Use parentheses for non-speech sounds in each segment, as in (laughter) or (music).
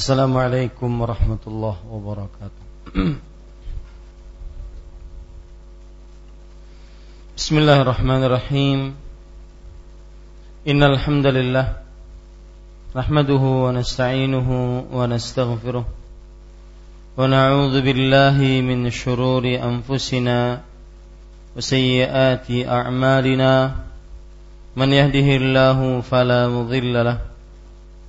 Assalamualaikum warahmatullahi wabarakatuh. Bismillahirrahmanirrahim. Innal alhamdulillah. nahmaduhu wa nasta'inuhu wa nastaghfiruh. Wa na'udzu billahi min shururi anfusina wa sayyiati. Man yahdihillahu fala mudilla lahu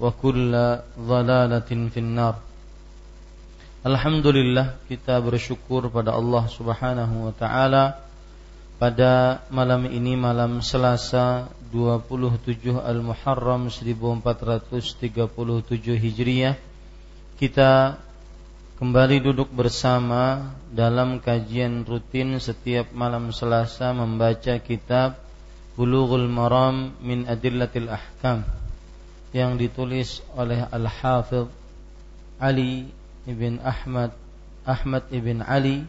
wa kulla dhalalatin finnar. Alhamdulillah kita bersyukur pada Allah Subhanahu wa taala pada malam ini malam Selasa 27 Al-Muharram 1437 Hijriah. Kita kembali duduk bersama dalam kajian rutin setiap malam Selasa membaca kitab Bulughul Maram min Adillatil Ahkam yang ditulis oleh Al-Hafidh Ali ibn Ahmad Ahmad ibn Ali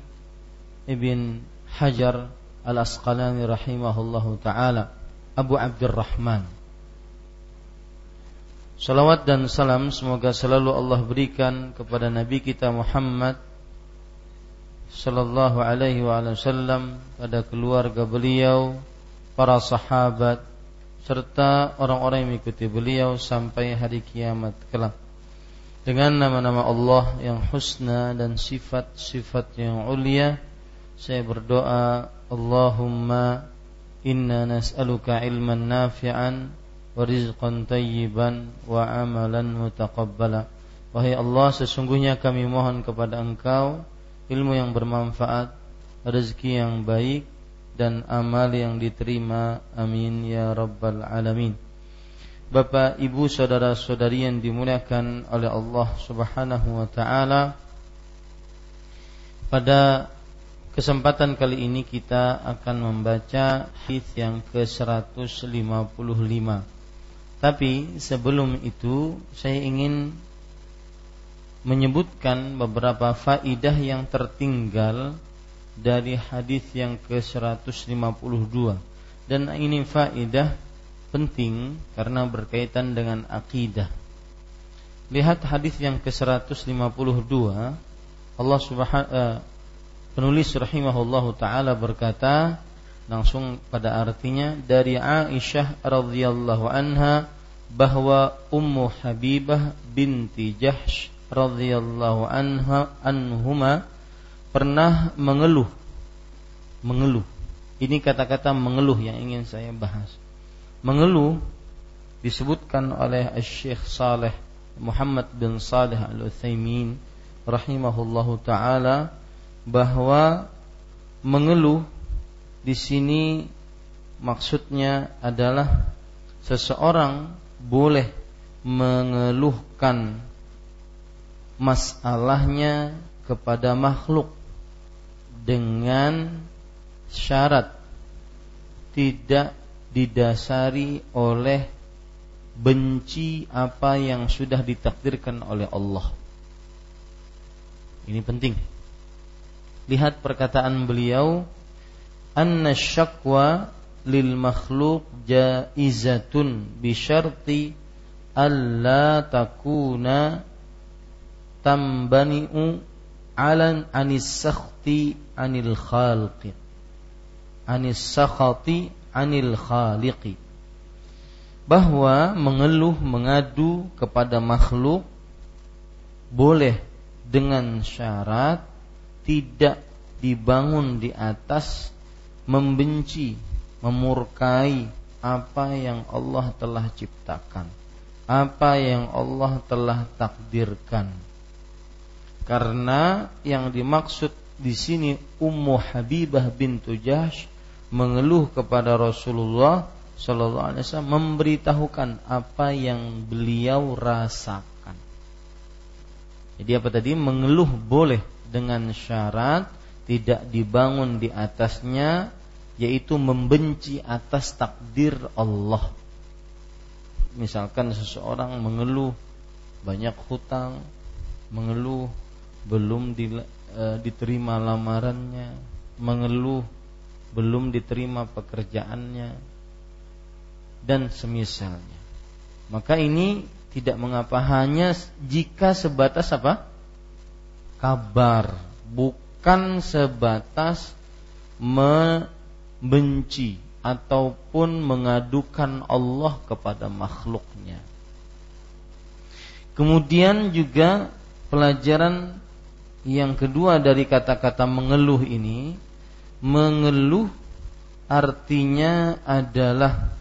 ibn Hajar Al-Asqalani rahimahullahu taala Abu Abdurrahman. Salawat dan salam semoga selalu Allah berikan kepada Nabi kita Muhammad sallallahu alaihi wasallam pada keluarga beliau, para sahabat, serta orang-orang yang mengikuti beliau sampai hari kiamat kelak. Dengan nama-nama Allah yang husna dan sifat-sifat yang ulia, saya berdoa, Allahumma inna nas'aluka ilman nafi'an wa rizqan tayyiban wa amalan mutaqabbala. Wahai Allah, sesungguhnya kami mohon kepada Engkau ilmu yang bermanfaat, rezeki yang baik dan amal yang diterima amin ya rabbal alamin Bapak, Ibu, saudara-saudari yang dimuliakan oleh Allah Subhanahu wa taala. Pada kesempatan kali ini kita akan membaca hadis yang ke-155. Tapi sebelum itu saya ingin menyebutkan beberapa faidah yang tertinggal dari hadis yang ke-152 dan ini faedah penting karena berkaitan dengan akidah. Lihat hadis yang ke-152 Allah Subhanahu uh, penulis rahimahullahu taala berkata langsung pada artinya dari Aisyah radhiyallahu anha bahwa Ummu Habibah binti Jahsh radhiyallahu anha anhuma pernah mengeluh. Mengeluh. Ini kata-kata mengeluh yang ingin saya bahas. Mengeluh disebutkan oleh Syekh Saleh Muhammad bin Saleh Al-Utsaimin rahimahullahu taala bahwa mengeluh di sini maksudnya adalah seseorang boleh mengeluhkan masalahnya kepada makhluk dengan syarat tidak didasari oleh benci apa yang sudah ditakdirkan oleh Allah. Ini penting. lihat perkataan beliau anna syakwa lil makhluk jaizatun bi syarti alla takuna tambani'u alan anis sakhti anil khalqi anis sakhati anil khaliqi bahwa mengeluh mengadu kepada makhluk boleh dengan syarat tidak dibangun di atas membenci, memurkai apa yang Allah telah ciptakan, apa yang Allah telah takdirkan. Karena yang dimaksud di sini Ummu Habibah bintu Jahsh mengeluh kepada Rasulullah Shallallahu Alaihi Wasallam memberitahukan apa yang beliau rasakan. Jadi apa tadi mengeluh boleh dengan syarat tidak dibangun di atasnya yaitu membenci atas takdir Allah. Misalkan seseorang mengeluh banyak hutang, mengeluh belum di, e, diterima lamarannya, mengeluh belum diterima pekerjaannya dan semisalnya. Maka ini tidak mengapa hanya jika sebatas apa? kabar, bukan sebatas membenci ataupun mengadukan Allah kepada makhluknya. Kemudian juga pelajaran yang kedua dari kata-kata mengeluh ini, mengeluh artinya adalah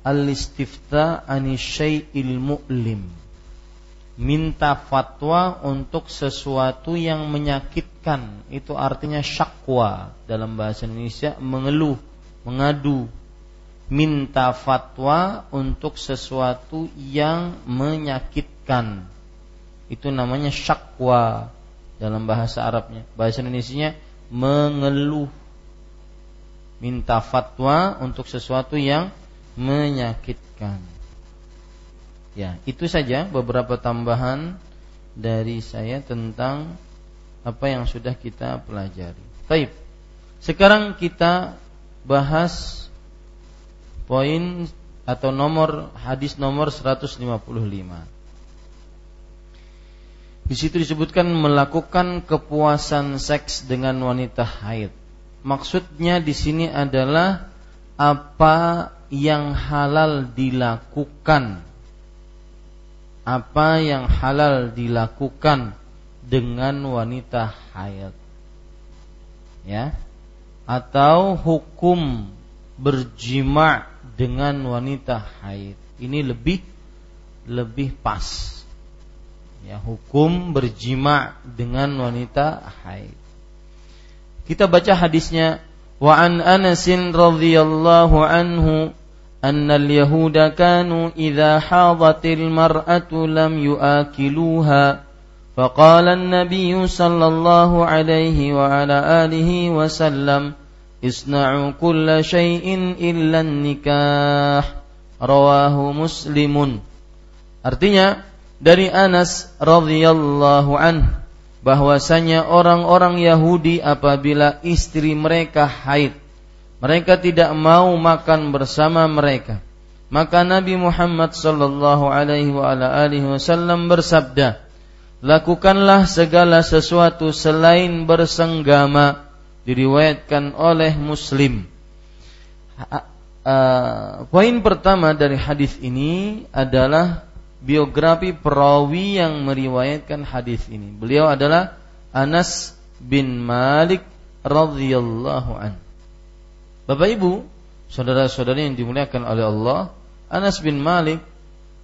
al-istifta ani syai'il mu'lim. Minta fatwa untuk sesuatu yang menyakitkan. Itu artinya syakwa. Dalam bahasa Indonesia mengeluh mengadu. Minta fatwa untuk sesuatu yang menyakitkan. Itu namanya syakwa dalam bahasa Arabnya bahasa Indonesia mengeluh minta fatwa untuk sesuatu yang menyakitkan Ya, itu saja beberapa tambahan dari saya tentang apa yang sudah kita pelajari. Baik. Sekarang kita bahas poin atau nomor hadis nomor 155. Di situ disebutkan melakukan kepuasan seks dengan wanita haid. Maksudnya di sini adalah apa yang halal dilakukan. Apa yang halal dilakukan dengan wanita haid. Ya. Atau hukum berjima dengan wanita haid. Ini lebih lebih pas ya hukum berjima dengan wanita haid kita baca hadisnya wa an Anasin radhiyallahu anhu أن اليهود كانوا إذا حاضت المرأة لم يآكلوها فقال النبي صلى الله عليه وعلى آله وسلم اصنعوا كل شيء إلا النكاح رواه مسلم Artinya dari Anas radhiyallahu an bahwasanya orang-orang Yahudi apabila istri mereka haid mereka tidak mau makan bersama mereka. Maka Nabi Muhammad sallallahu alaihi wasallam bersabda, "Lakukanlah segala sesuatu selain bersenggama." Diriwayatkan oleh Muslim. Poin pertama dari hadis ini adalah biografi perawi yang meriwayatkan hadis ini. Beliau adalah Anas bin Malik radhiyallahu anhu. Bapak Ibu, saudara-saudari yang dimuliakan oleh Allah, Anas bin Malik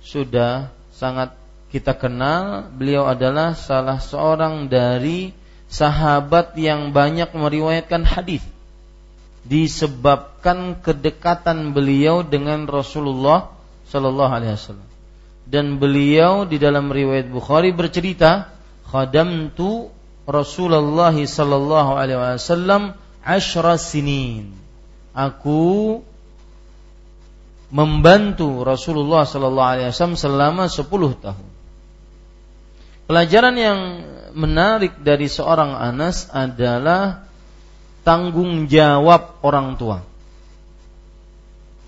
sudah sangat kita kenal, beliau adalah salah seorang dari sahabat yang banyak meriwayatkan hadis disebabkan kedekatan beliau dengan Rasulullah Shallallahu Alaihi Wasallam dan beliau di dalam riwayat Bukhari bercerita khadamtu Rasulullah Sallallahu Alaihi Wasallam ashra sinin aku membantu Rasulullah sallallahu alaihi wasallam selama 10 tahun. Pelajaran yang menarik dari seorang Anas adalah tanggung jawab orang tua.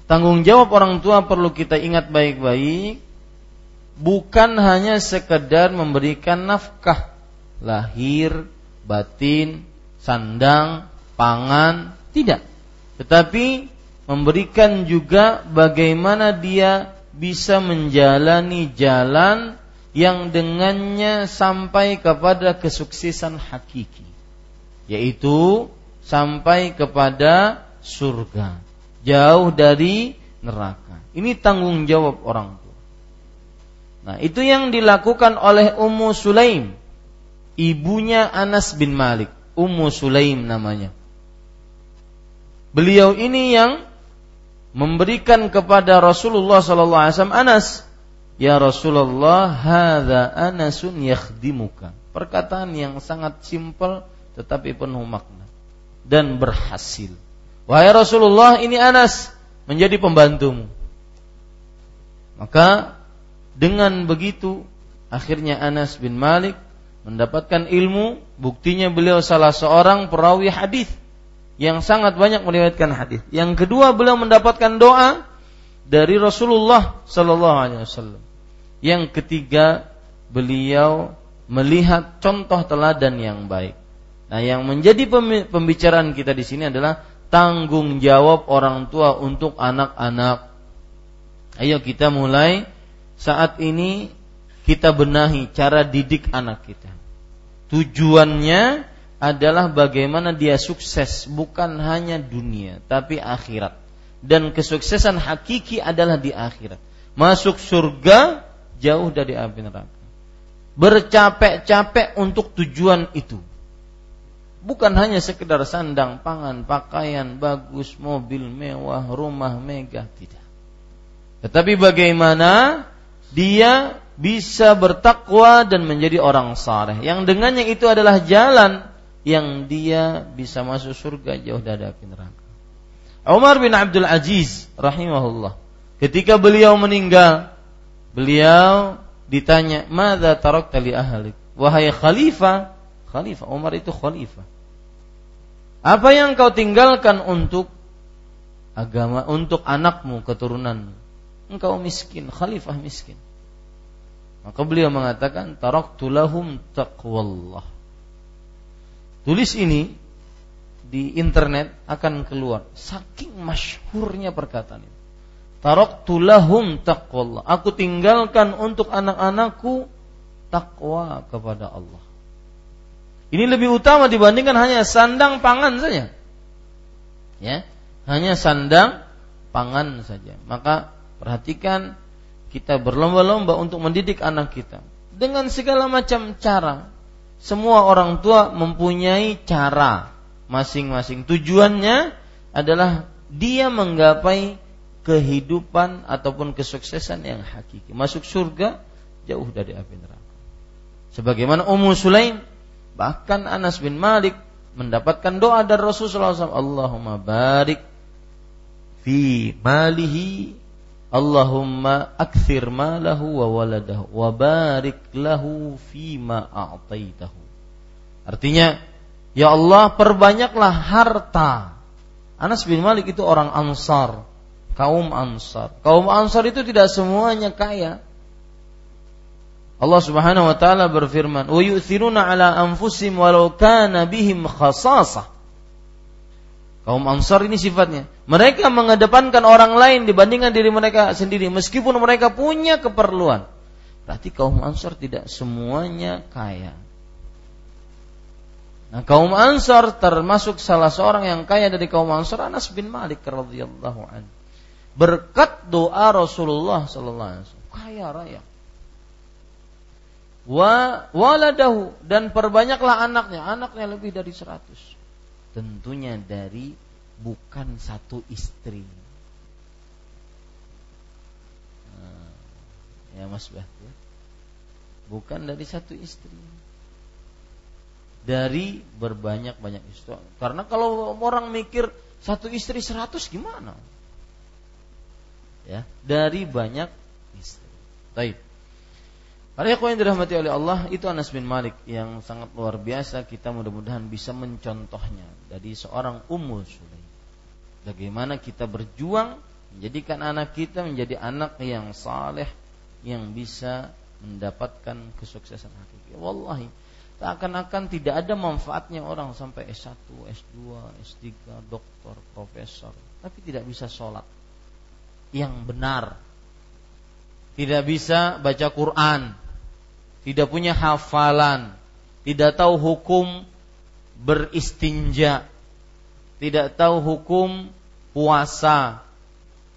Tanggung jawab orang tua perlu kita ingat baik-baik, bukan hanya sekedar memberikan nafkah. Lahir, batin, sandang, pangan, tidak. Tetapi memberikan juga bagaimana dia bisa menjalani jalan yang dengannya sampai kepada kesuksesan hakiki. Yaitu sampai kepada surga. Jauh dari neraka. Ini tanggung jawab orang nah itu yang dilakukan oleh Ummu Sulaim ibunya Anas bin Malik Ummu Sulaim namanya beliau ini yang memberikan kepada Rasulullah sallallahu alaihi wasallam Anas, "Ya Rasulullah, hadza Anasun yakhdimuka." Perkataan yang sangat simpel tetapi penuh makna dan berhasil. Wahai Rasulullah, ini Anas menjadi pembantumu. Maka dengan begitu akhirnya Anas bin Malik mendapatkan ilmu, buktinya beliau salah seorang perawi hadis yang sangat banyak meriwayatkan hadis. Yang kedua beliau mendapatkan doa dari Rasulullah sallallahu alaihi wasallam. Yang ketiga beliau melihat contoh teladan yang baik. Nah, yang menjadi pembicaraan kita di sini adalah tanggung jawab orang tua untuk anak-anak. Ayo kita mulai saat ini kita benahi cara didik anak kita. Tujuannya adalah bagaimana dia sukses bukan hanya dunia tapi akhirat. Dan kesuksesan hakiki adalah di akhirat. Masuk surga jauh dari api neraka. Bercapek-capek untuk tujuan itu. Bukan hanya sekedar sandang pangan pakaian bagus mobil mewah rumah megah tidak. Tetapi bagaimana dia bisa bertakwa dan menjadi orang saleh yang dengannya itu adalah jalan yang dia bisa masuk surga jauh dari api neraka. Umar bin Abdul Aziz rahimahullah ketika beliau meninggal beliau ditanya "Madza tarakta li ahlik?" Wahai khalifah, khalifah Umar itu khalifah. Apa yang kau tinggalkan untuk agama untuk anakmu keturunanmu? Engkau miskin, khalifah miskin. Maka beliau mengatakan taraktu lahum taqwallah Tulis ini di internet akan keluar. Saking masyhurnya perkataan ini. Taraktu lahum taqwallah. Aku tinggalkan untuk anak-anakku takwa kepada Allah. Ini lebih utama dibandingkan hanya sandang pangan saja. Ya, hanya sandang pangan saja. Maka perhatikan kita berlomba-lomba untuk mendidik anak kita dengan segala macam cara semua orang tua mempunyai cara masing-masing. Tujuannya adalah dia menggapai kehidupan ataupun kesuksesan yang hakiki. Masuk surga jauh dari api neraka. Sebagaimana Ummu Sulaim bahkan Anas bin Malik mendapatkan doa dari Rasulullah SAW. Allahumma barik fi malihi Allahumma akthir malahu wa waladahu wa barik lahu fima a'taitahu. Artinya, ya Allah perbanyaklah harta. Anas bin Malik itu orang Ansar, kaum Ansar. Kaum Ansar itu tidak semuanya kaya. Allah Subhanahu wa taala berfirman, "Wa yu'thiruna ala anfusihim walau kana bihim khasasah." Kaum Ansar ini sifatnya. Mereka mengedepankan orang lain dibandingkan diri mereka sendiri meskipun mereka punya keperluan. Berarti kaum Ansar tidak semuanya kaya. Nah, kaum Ansar termasuk salah seorang yang kaya dari kaum Ansar Anas bin Malik radhiyallahu anhu. Berkat doa Rasulullah sallallahu alaihi wasallam, kaya raya. Wa waladahu dan perbanyaklah anaknya, anaknya lebih dari seratus tentunya dari bukan satu istri. Nah, ya Mas Bah, ya. bukan dari satu istri. Dari berbanyak-banyak istri. Karena kalau orang mikir satu istri seratus gimana? Ya, dari banyak istri. Baik. Para ikhwan yang dirahmati oleh Allah itu Anas bin Malik yang sangat luar biasa kita mudah-mudahan bisa mencontohnya dari seorang Ummu Sulaim. Bagaimana kita berjuang menjadikan anak kita menjadi anak yang saleh yang bisa mendapatkan kesuksesan hakiki. Wallahi, tak akan-akan tidak ada manfaatnya orang sampai S1, S2, S3, doktor, profesor, tapi tidak bisa sholat yang benar. Tidak bisa baca Quran, tidak punya hafalan, tidak tahu hukum beristinja, tidak tahu hukum puasa.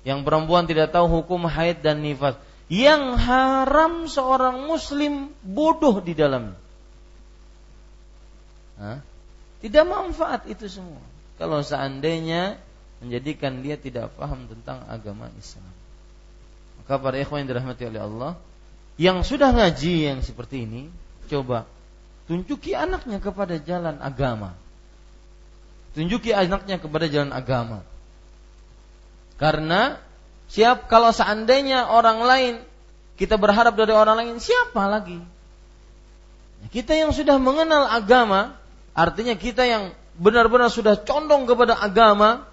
Yang perempuan tidak tahu hukum haid dan nifas. Yang haram seorang muslim bodoh di dalamnya. Tidak manfaat itu semua. Kalau seandainya menjadikan dia tidak paham tentang agama Islam. Maka para ikhwan yang dirahmati oleh Allah, yang sudah ngaji yang seperti ini, coba tunjuki anaknya kepada jalan agama. Tunjuki anaknya kepada jalan agama. Karena siap kalau seandainya orang lain kita berharap dari orang lain siapa lagi? Kita yang sudah mengenal agama, Artinya kita yang benar-benar sudah condong kepada agama,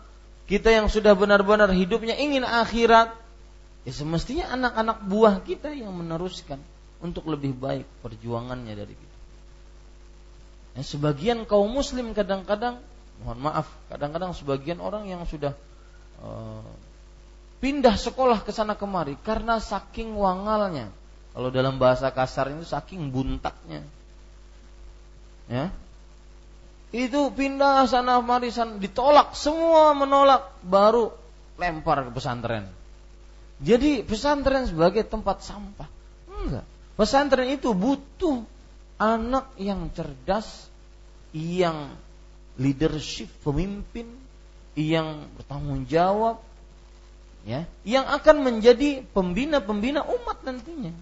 kita yang sudah benar-benar hidupnya ingin akhirat, ya semestinya anak-anak buah kita yang meneruskan untuk lebih baik perjuangannya dari kita. Ya, sebagian kaum muslim kadang-kadang, mohon maaf, kadang-kadang sebagian orang yang sudah uh, pindah sekolah ke sana kemari karena saking wangalnya. Kalau dalam bahasa kasar itu saking buntaknya. Ya, itu pindah sana mari sana ditolak semua menolak baru lempar ke pesantren jadi pesantren sebagai tempat sampah enggak pesantren itu butuh anak yang cerdas yang leadership pemimpin yang bertanggung jawab ya yang akan menjadi pembina-pembina umat nantinya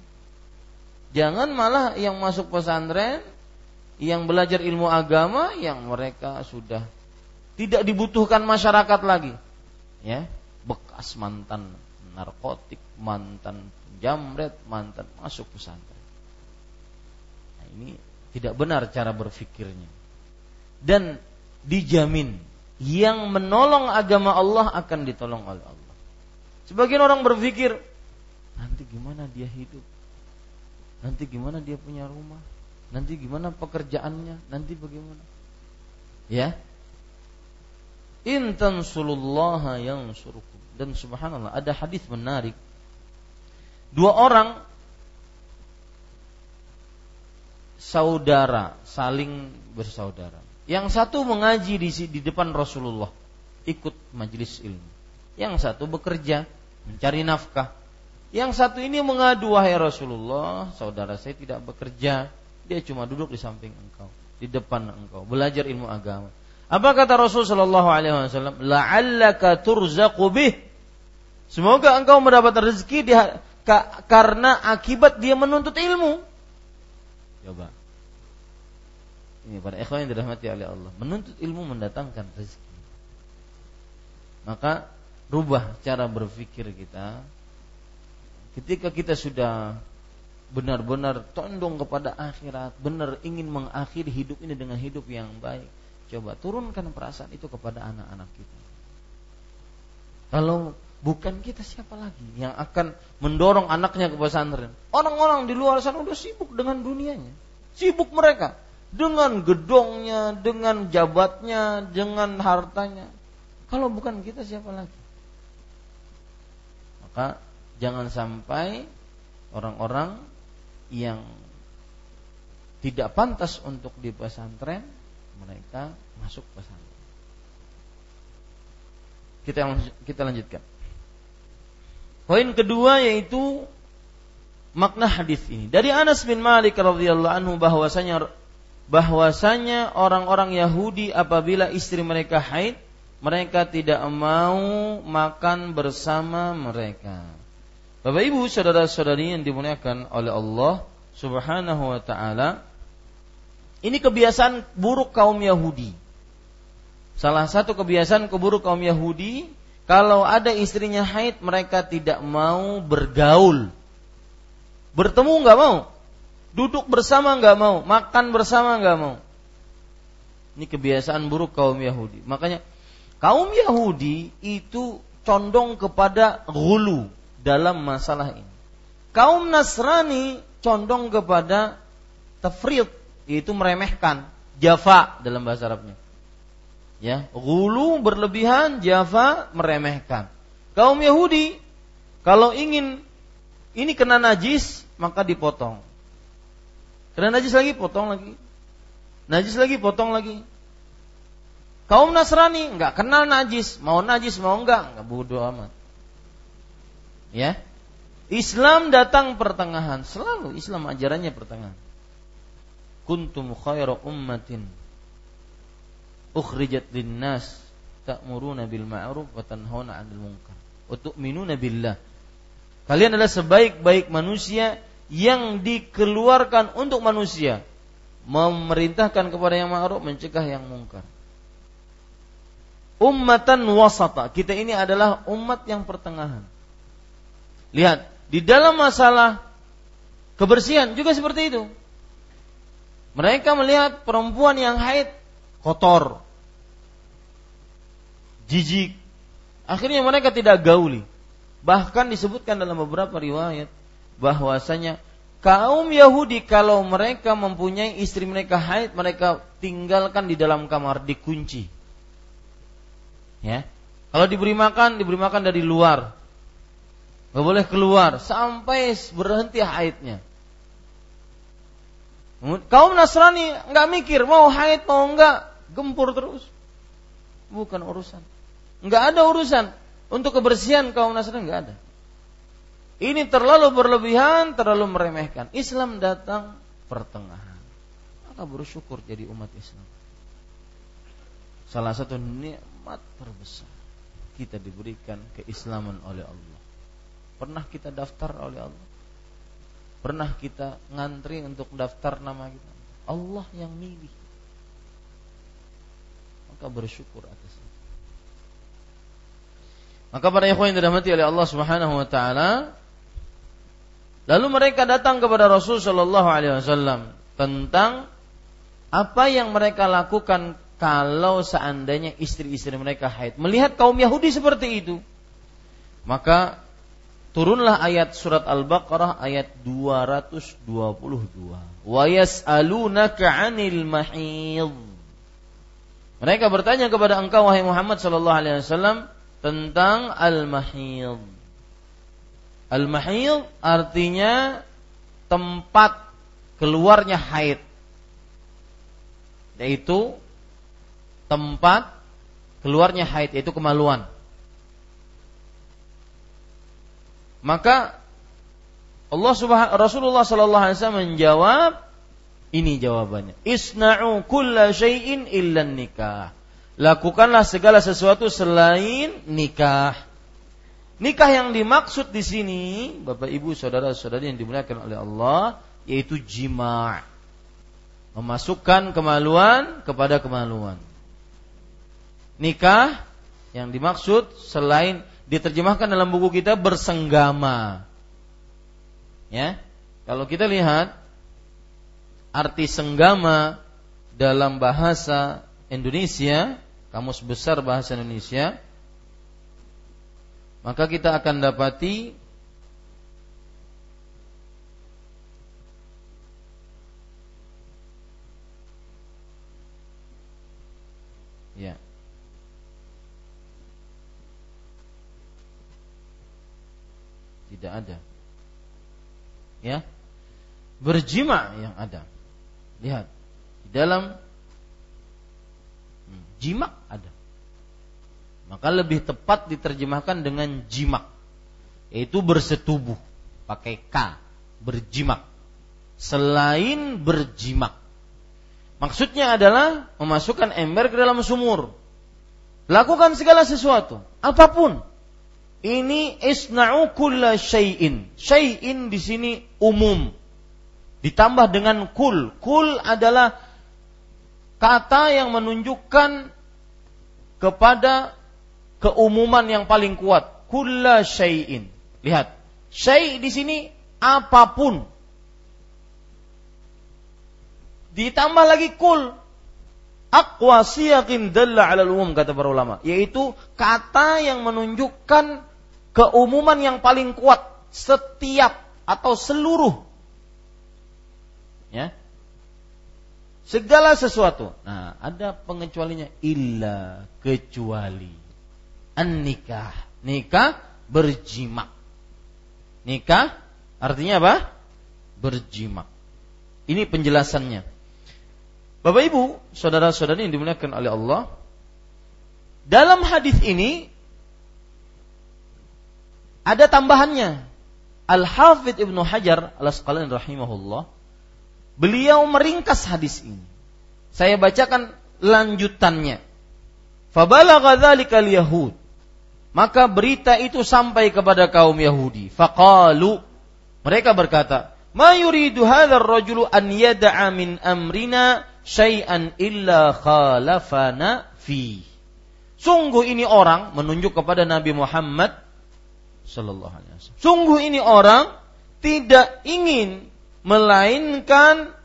jangan malah yang masuk pesantren yang belajar ilmu agama yang mereka sudah tidak dibutuhkan masyarakat lagi. Ya, bekas mantan narkotik, mantan jamret, mantan masuk pesantren. Nah, ini tidak benar cara berfikirnya. Dan dijamin yang menolong agama Allah akan ditolong oleh Allah. Sebagian orang berpikir nanti gimana dia hidup? Nanti gimana dia punya rumah? Nanti gimana pekerjaannya? Nanti bagaimana? Ya. Intan sulullaha yang surukum. Dan subhanallah ada hadis menarik. Dua orang saudara saling bersaudara. Yang satu mengaji di, di depan Rasulullah, ikut majelis ilmu. Yang satu bekerja, mencari nafkah. Yang satu ini mengadu wahai Rasulullah, saudara saya tidak bekerja, dia cuma duduk di samping engkau, di depan engkau, belajar ilmu agama. Apa kata Rasul Shallallahu Alaihi Wasallam? La'allaka turzaqu bih. Semoga engkau mendapat rezeki di, ka, karena akibat dia menuntut ilmu. Coba. Ini para ikhwan yang dirahmati oleh Allah. Menuntut ilmu mendatangkan rezeki. Maka rubah cara berpikir kita. Ketika kita sudah benar-benar condong kepada akhirat, benar ingin mengakhiri hidup ini dengan hidup yang baik. Coba turunkan perasaan itu kepada anak-anak kita. Kalau bukan kita siapa lagi yang akan mendorong anaknya ke pesantren? Orang-orang di luar sana udah sibuk dengan dunianya. Sibuk mereka dengan gedongnya, dengan jabatnya, dengan hartanya. Kalau bukan kita siapa lagi? Maka jangan sampai orang-orang yang tidak pantas untuk di pesantren mereka masuk pesantren. Kita kita lanjutkan. Poin kedua yaitu makna hadis ini. Dari Anas bin Malik radhiyallahu anhu bahwasanya bahwasanya orang-orang Yahudi apabila istri mereka haid, mereka tidak mau makan bersama mereka. Bapak Ibu, saudara-saudari yang dimuliakan oleh Allah Subhanahu wa taala, ini kebiasaan buruk kaum Yahudi. Salah satu kebiasaan keburuk kaum Yahudi, kalau ada istrinya haid, mereka tidak mau bergaul. Bertemu nggak mau, Duduk bersama nggak mau, makan bersama nggak mau. Ini kebiasaan buruk kaum Yahudi. Makanya kaum Yahudi itu condong kepada gulu dalam masalah ini. Kaum Nasrani condong kepada tafrid, yaitu meremehkan, jafa dalam bahasa Arabnya. Ya, gulu berlebihan, jafa meremehkan. Kaum Yahudi kalau ingin ini kena najis, maka dipotong. Kena najis lagi, potong lagi. Najis lagi, potong lagi. Kaum Nasrani nggak kenal najis, mau najis mau enggak, nggak bodoh amat. Ya, Islam datang pertengahan, selalu Islam ajarannya pertengahan. Kuntum khaira ummatin ukhrijat linnas ta'muruna bil ma'ruf wa tanhauna 'anil munkar wa tu'minuna billah. Kalian adalah sebaik-baik manusia yang dikeluarkan untuk manusia, memerintahkan kepada yang ma'ruf, mencegah yang mungkar ummatan wasata. Kita ini adalah umat yang pertengahan. Lihat, di dalam masalah kebersihan juga seperti itu. Mereka melihat perempuan yang haid kotor, jijik. Akhirnya mereka tidak gauli. Bahkan disebutkan dalam beberapa riwayat bahwasanya kaum Yahudi kalau mereka mempunyai istri mereka haid, mereka tinggalkan di dalam kamar dikunci Ya. Kalau diberi makan, diberi makan dari luar. Gak boleh keluar sampai berhenti haidnya. Kaum Nasrani nggak mikir mau haid mau enggak, gempur terus. Bukan urusan. Nggak ada urusan untuk kebersihan kaum Nasrani nggak ada. Ini terlalu berlebihan, terlalu meremehkan. Islam datang pertengahan. Maka bersyukur jadi umat Islam. Salah satu nikmat terbesar kita diberikan keislaman oleh Allah. Pernah kita daftar oleh Allah? Pernah kita ngantri untuk daftar nama kita? Allah yang milih. Maka bersyukur atas itu. Maka para ikhwan yang dirahmati oleh Allah Subhanahu wa taala, lalu mereka datang kepada Rasul sallallahu alaihi wasallam tentang apa yang mereka lakukan kalau seandainya istri-istri mereka haid. Melihat kaum Yahudi seperti itu, maka turunlah ayat surat Al-Baqarah ayat 222. Wa yas'alunaka 'anil mahid. Mereka bertanya kepada engkau wahai Muhammad sallallahu alaihi wasallam tentang al-mahid. Al-mahid artinya tempat keluarnya haid. Yaitu tempat keluarnya haid yaitu kemaluan. Maka Allah Subhanahu Rasulullah sallallahu alaihi wasallam menjawab ini jawabannya. Isna'u kulla syai'in illa nikah. Lakukanlah segala sesuatu selain nikah. Nikah yang dimaksud di sini, Bapak Ibu, saudara-saudari yang dimuliakan oleh Allah, yaitu jima' memasukkan kemaluan kepada kemaluan nikah yang dimaksud selain diterjemahkan dalam buku kita bersenggama. Ya. Kalau kita lihat arti senggama dalam bahasa Indonesia, kamus besar bahasa Indonesia, maka kita akan dapati ya Tidak ada. Ya. Berjima yang ada. Lihat. Di dalam hmm, jima ada. Maka lebih tepat diterjemahkan dengan jimak. Yaitu bersetubuh. Pakai K. Berjimak. Selain berjimak. Maksudnya adalah memasukkan ember ke dalam sumur. Lakukan segala sesuatu, apa pun ini isna'u kulla syai'in. Syai'in di sini umum. Ditambah dengan kul. Kul adalah kata yang menunjukkan kepada keumuman yang paling kuat. Kulla syai'in. Lihat. Syai' di sini apa pun. ditambah lagi kul. Aqwa siyaqin dalla 'ala umum kata para ulama, yaitu kata yang menunjukkan keumuman yang paling kuat setiap atau seluruh ya segala sesuatu. Nah ada pengecualinya illa kecuali an nikah nikah berjimak. Nikah artinya apa? Berjimak. Ini penjelasannya Bapak Ibu, saudara-saudari yang dimuliakan oleh Allah, dalam hadis ini ada tambahannya. Al-Hafidh Ibnu Hajar Al-Asqalani rahimahullah beliau meringkas hadis ini. Saya bacakan lanjutannya. Fabalagha dzalikal yahud. Maka berita itu sampai kepada kaum Yahudi. Faqalu mereka berkata, "Ma yuridu hadzal rajulu an yada'a min amrina syai'an illa khalafana fi." Sungguh ini orang menunjuk kepada Nabi Muhammad Sallallahu Alaihi Wasallam. Sungguh ini orang tidak ingin melainkan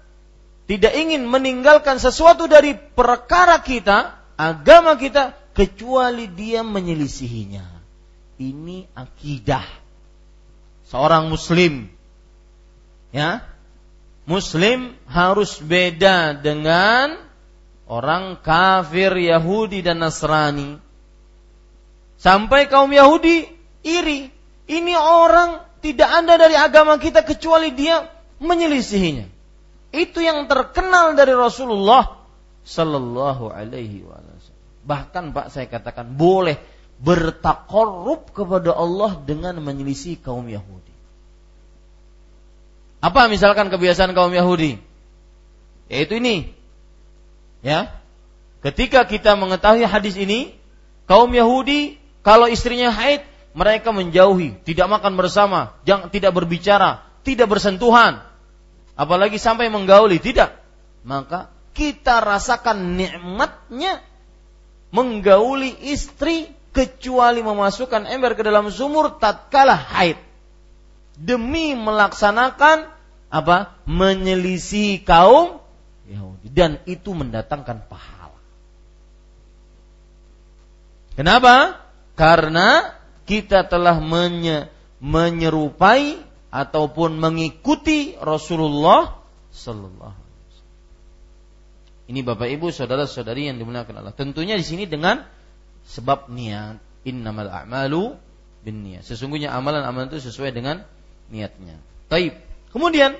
tidak ingin meninggalkan sesuatu dari perkara kita, agama kita, kecuali dia menyelisihinya. Ini akidah seorang muslim. Ya. Muslim harus beda dengan orang kafir Yahudi dan Nasrani. Sampai kaum Yahudi iri. Ini orang tidak ada dari agama kita kecuali dia menyelisihinya. Itu yang terkenal dari Rasulullah Sallallahu Alaihi Wasallam. Bahkan Pak saya katakan boleh bertakorup kepada Allah dengan menyelisih kaum Yahudi. Apa misalkan kebiasaan kaum Yahudi? Yaitu ini. Ya. Ketika kita mengetahui hadis ini, kaum Yahudi kalau istrinya haid mereka menjauhi, tidak makan bersama, jangan tidak berbicara, tidak bersentuhan, apalagi sampai menggauli, tidak. Maka kita rasakan nikmatnya menggauli istri kecuali memasukkan ember ke dalam sumur tatkala haid demi melaksanakan apa menyelisih kaum Yahudi dan itu mendatangkan pahala. Kenapa? Karena kita telah menye, menyerupai ataupun mengikuti Rasulullah sallallahu ini Bapak Ibu, saudara-saudari yang dimuliakan Allah. Tentunya di sini dengan sebab niat. Innamal a'malu bin niat. Sesungguhnya amalan-amalan itu sesuai dengan niatnya. Taib. Kemudian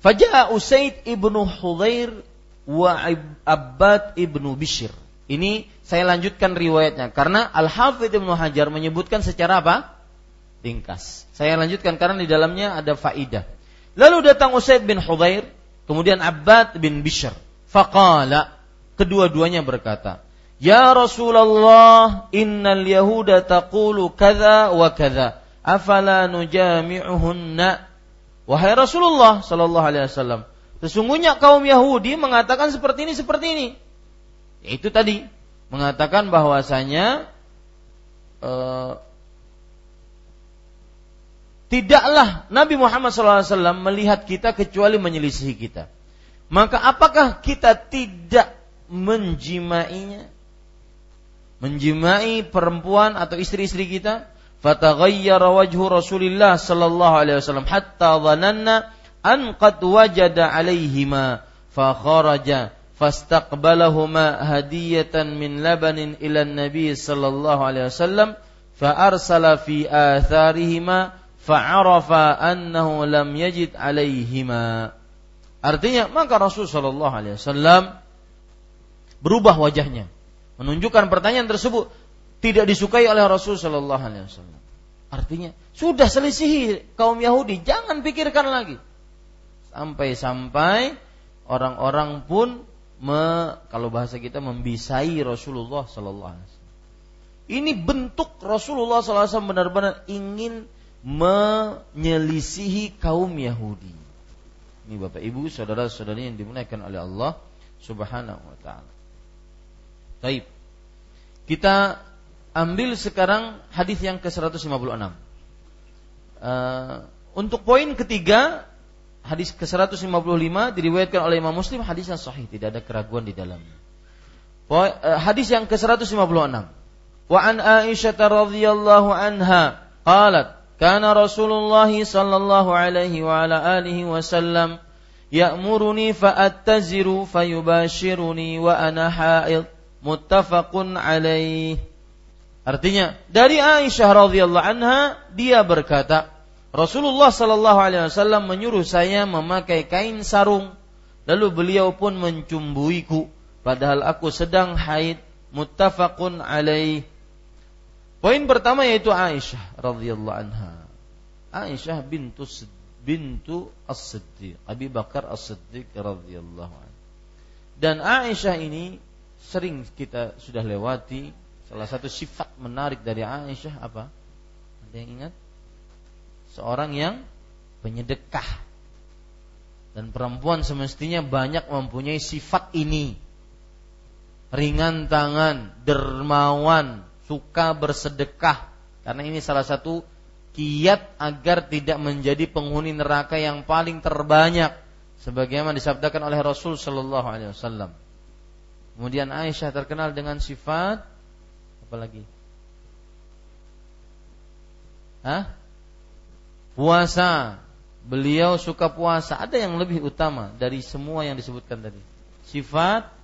Faja'a Usaid ibnu Hudhair wa Abbad ibnu Bishr. Ini saya lanjutkan riwayatnya karena Al Hafidh Ibnu Hajar menyebutkan secara apa? Ringkas. Saya lanjutkan karena di dalamnya ada faidah. Lalu datang Usaid bin Hudhair, kemudian Abbad bin Bishr. Faqala, kedua-duanya berkata, Ya Rasulullah, innal yahuda taqulu kadza wa kadza. Afala nujami'uhunna? Wahai Rasulullah sallallahu alaihi wasallam, sesungguhnya kaum Yahudi mengatakan seperti ini seperti ini. Itu tadi mengatakan bahwasanya e, tidaklah Nabi Muhammad SAW melihat kita kecuali menyelisihi kita. Maka apakah kita tidak menjimainya? Menjimai perempuan atau istri-istri kita? Fataghayyara wajhu Rasulillah sallallahu alaihi wasallam hatta dhananna an qad wajada alaihima fa kharaja fastaqbalahuma hadiyatan min labanin ila nabi sallallahu alaihi wasallam fa arsala fi atharihima fa'arafa annahu lam yajid alaihima. Artinya maka Rasul sallallahu alaihi wasallam berubah wajahnya. Menunjukkan pertanyaan tersebut tidak disukai oleh Rasul sallallahu alaihi wasallam artinya sudah selisihi kaum Yahudi jangan pikirkan lagi sampai-sampai orang-orang pun me, kalau bahasa kita membisai Rasulullah Sallallahu Alaihi Wasallam. Ini bentuk Rasulullah SAW benar-benar ingin menyelisihi kaum Yahudi. Ini Bapak Ibu, saudara-saudari yang dimuliakan oleh Allah Subhanahu wa taala. Baik. Kita ambil sekarang hadis yang ke-156. Uh, untuk poin ketiga hadis ke-155 diriwayatkan oleh Imam Muslim hadis yang sahih, tidak ada keraguan di dalamnya. Eh, hadis yang ke-156. Wa an Aisyah radhiyallahu anha qalat kana Rasulullah sallallahu alaihi wa ala alihi wasallam ya'muruni fa'attaziru fayubashiruni wa ana haid muttafaqun alaih. Artinya dari Aisyah radhiyallahu anha dia berkata Rasulullah sallallahu alaihi wasallam menyuruh saya memakai kain sarung lalu beliau pun mencumbuiku padahal aku sedang haid muttafaqun alaih. Poin pertama yaitu Aisyah radhiyallahu anha. Aisyah bintu bintu As-Siddiq, Abi Bakar As-Siddiq radhiyallahu anhu. Dan Aisyah ini sering kita sudah lewati salah satu sifat menarik dari Aisyah apa? Ada yang ingat? Seorang yang penyedekah. Dan perempuan semestinya banyak mempunyai sifat ini. Ringan tangan, dermawan, suka bersedekah. Karena ini salah satu kiat agar tidak menjadi penghuni neraka yang paling terbanyak sebagaimana disabdakan oleh Rasul sallallahu alaihi wasallam. Kemudian Aisyah terkenal dengan sifat apa lagi? Hah? Puasa. Beliau suka puasa. Ada yang lebih utama dari semua yang disebutkan tadi. Sifat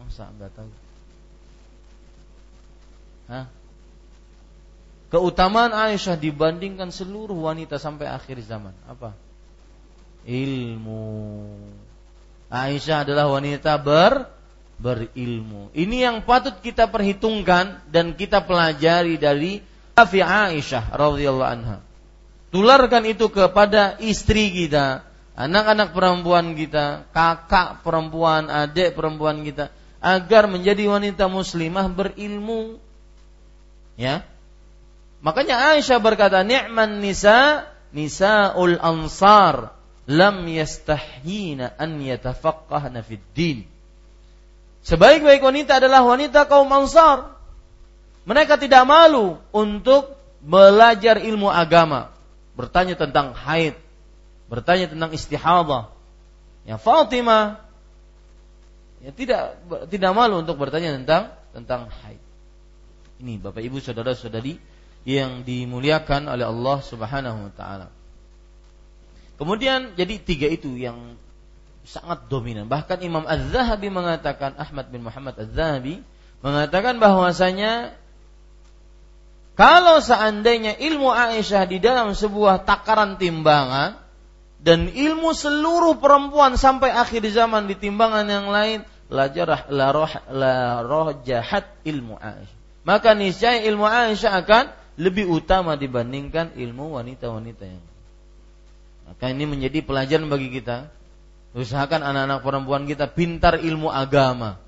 Masa enggak tahu? Hah? Keutamaan Aisyah dibandingkan seluruh wanita sampai akhir zaman. Apa? Ilmu. Aisyah adalah wanita ber berilmu. Ini yang patut kita perhitungkan dan kita pelajari dari Afi Aisyah radhiyallahu anha. Tularkan itu kepada istri kita, anak-anak perempuan kita, kakak perempuan, adik perempuan kita agar menjadi wanita muslimah berilmu. Ya. Makanya Aisyah berkata, "Ni'man nisa nisaul ansar lam yastahina an yatafaqqahna fid din. Sebaik-baik wanita adalah wanita kaum Ansar. Mereka tidak malu untuk belajar ilmu agama, bertanya tentang haid, bertanya tentang istihadah. Ya Fatimah ya tidak tidak malu untuk bertanya tentang tentang haid. Ini Bapak Ibu saudara-saudari yang dimuliakan oleh Allah Subhanahu wa taala. Kemudian jadi tiga itu yang sangat dominan. Bahkan Imam Az-Zahabi mengatakan Ahmad bin Muhammad Az-Zahabi mengatakan bahwasanya kalau seandainya ilmu Aisyah di dalam sebuah takaran timbangan dan ilmu seluruh perempuan sampai akhir zaman di timbangan yang lain la jarah la roh la roh jahat ilmu Aisyah. Maka niscaya ilmu Aisyah akan lebih utama dibandingkan ilmu wanita-wanita yang maka ini menjadi pelajaran bagi kita. Usahakan anak-anak perempuan kita pintar ilmu agama.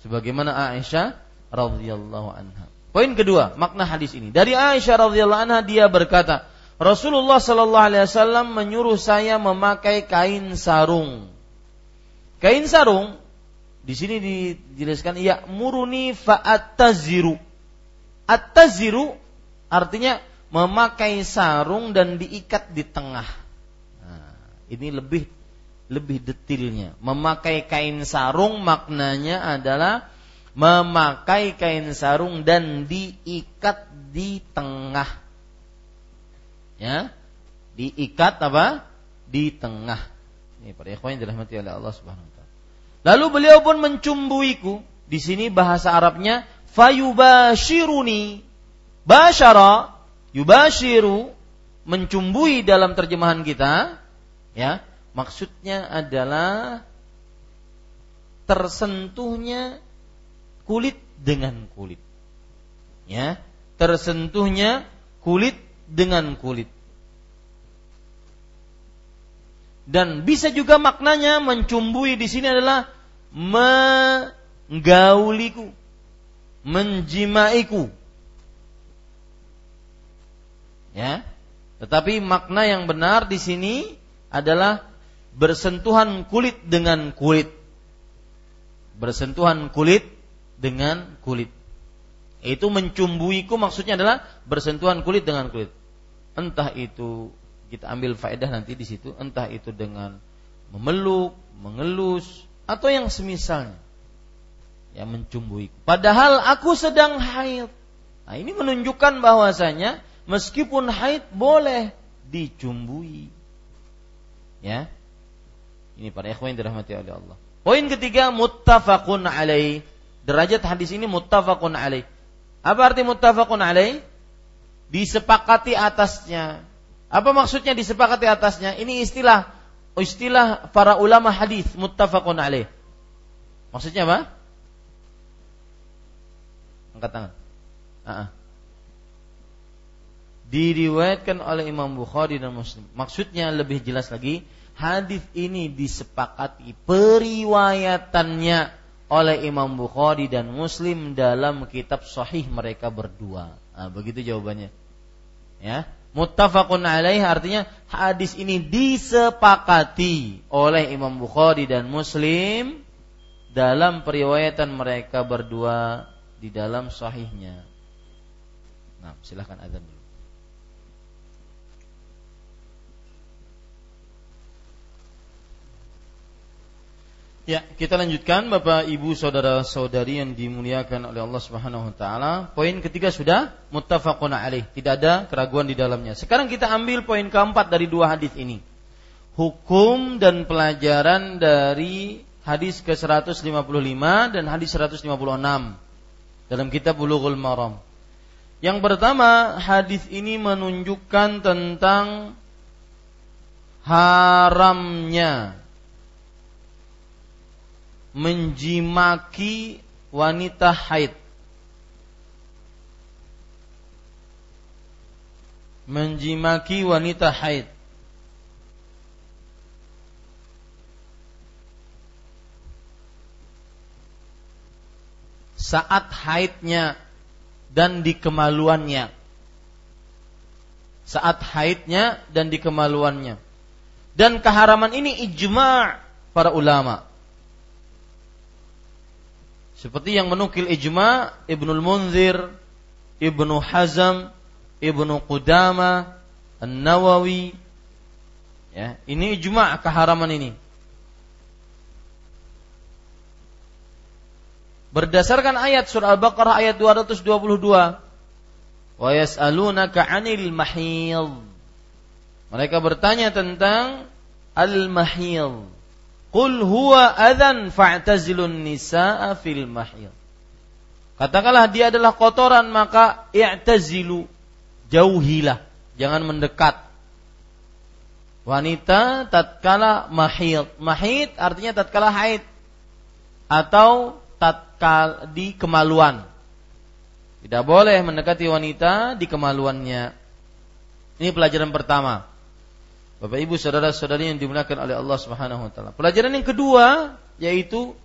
Sebagaimana Aisyah radhiyallahu anha. Poin kedua, makna hadis ini. Dari Aisyah radhiyallahu anha dia berkata, Rasulullah sallallahu alaihi wasallam menyuruh saya memakai kain sarung. Kain sarung di sini dijelaskan ya muruni fa'attaziru. Attaziru artinya memakai sarung dan diikat di tengah. Ini lebih lebih detailnya. Memakai kain sarung maknanya adalah memakai kain sarung dan diikat di tengah. Ya. Diikat apa? Di tengah. Ini para ikhwan yang dirahmati oleh Allah Subhanahu wa taala. Lalu beliau pun mencumbuiku. Di sini bahasa Arabnya fayubashiruni. Basyara yubashiru mencumbui dalam terjemahan kita ya maksudnya adalah tersentuhnya kulit dengan kulit ya tersentuhnya kulit dengan kulit dan bisa juga maknanya mencumbui di sini adalah menggauliku menjimaiku Ya. Tetapi makna yang benar di sini adalah bersentuhan kulit dengan kulit. Bersentuhan kulit dengan kulit. Itu mencumbuiku maksudnya adalah bersentuhan kulit dengan kulit. Entah itu Kita ambil faedah nanti di situ, entah itu dengan memeluk, mengelus, atau yang semisalnya. Yang mencumbuiku. Padahal aku sedang haid. Nah, ini menunjukkan bahwasanya meskipun haid boleh dicumbui. Ya. Ini para ikhwan yang dirahmati oleh Allah. Poin ketiga muttafaqun alaih. Derajat hadis ini muttafaqun alaih. Apa arti muttafaqun alaih? Disepakati atasnya. Apa maksudnya disepakati atasnya? Ini istilah istilah para ulama hadis muttafaqun alaih. Maksudnya apa? Angkat tangan. Uh-uh. Diriwayatkan oleh Imam Bukhari dan Muslim. Maksudnya lebih jelas lagi, hadis ini disepakati periwayatannya oleh Imam Bukhari dan Muslim dalam kitab sahih mereka berdua. Nah, begitu jawabannya. Ya. Muttafaqun alaih artinya hadis ini disepakati oleh Imam Bukhari dan Muslim dalam periwayatan mereka berdua di dalam sahihnya. Nah, silahkan azan. Ya, kita lanjutkan Bapak Ibu saudara-saudari yang dimuliakan oleh Allah Subhanahu wa taala. Poin ketiga sudah muttafaqun alaih, tidak ada keraguan di dalamnya. Sekarang kita ambil poin keempat dari dua hadis ini. Hukum dan pelajaran dari hadis ke-155 dan hadis 156 dalam kitab Bulughul Maram. Yang pertama, hadis ini menunjukkan tentang haramnya menjimaki wanita haid. Menjimaki wanita haid. Saat haidnya dan di kemaluannya. Saat haidnya dan di kemaluannya. Dan keharaman ini ijma' para ulama. Seperti yang menukil ijma Ibnul Munzir, Ibnu Hazm, Ibnu Qudama, An-Nawawi. Ya, ini ijma keharaman ini. Berdasarkan ayat surah Al-Baqarah ayat 222. Wa yas'alunaka 'anil mahiyid. Mereka bertanya tentang al-mahiyid. Qul huwa adzan fa'tazilun nisaa fil mahid. Katakanlah dia adalah kotoran maka i'tazilu jauhilah, jangan mendekat. Wanita tatkala mahid. Mahid artinya tatkala haid atau tatkala di kemaluan. Tidak boleh mendekati wanita di kemaluannya. Ini pelajaran pertama. Bapak Ibu saudara-saudari yang dimuliakan oleh Allah Subhanahu wa taala. Pelajaran yang kedua yaitu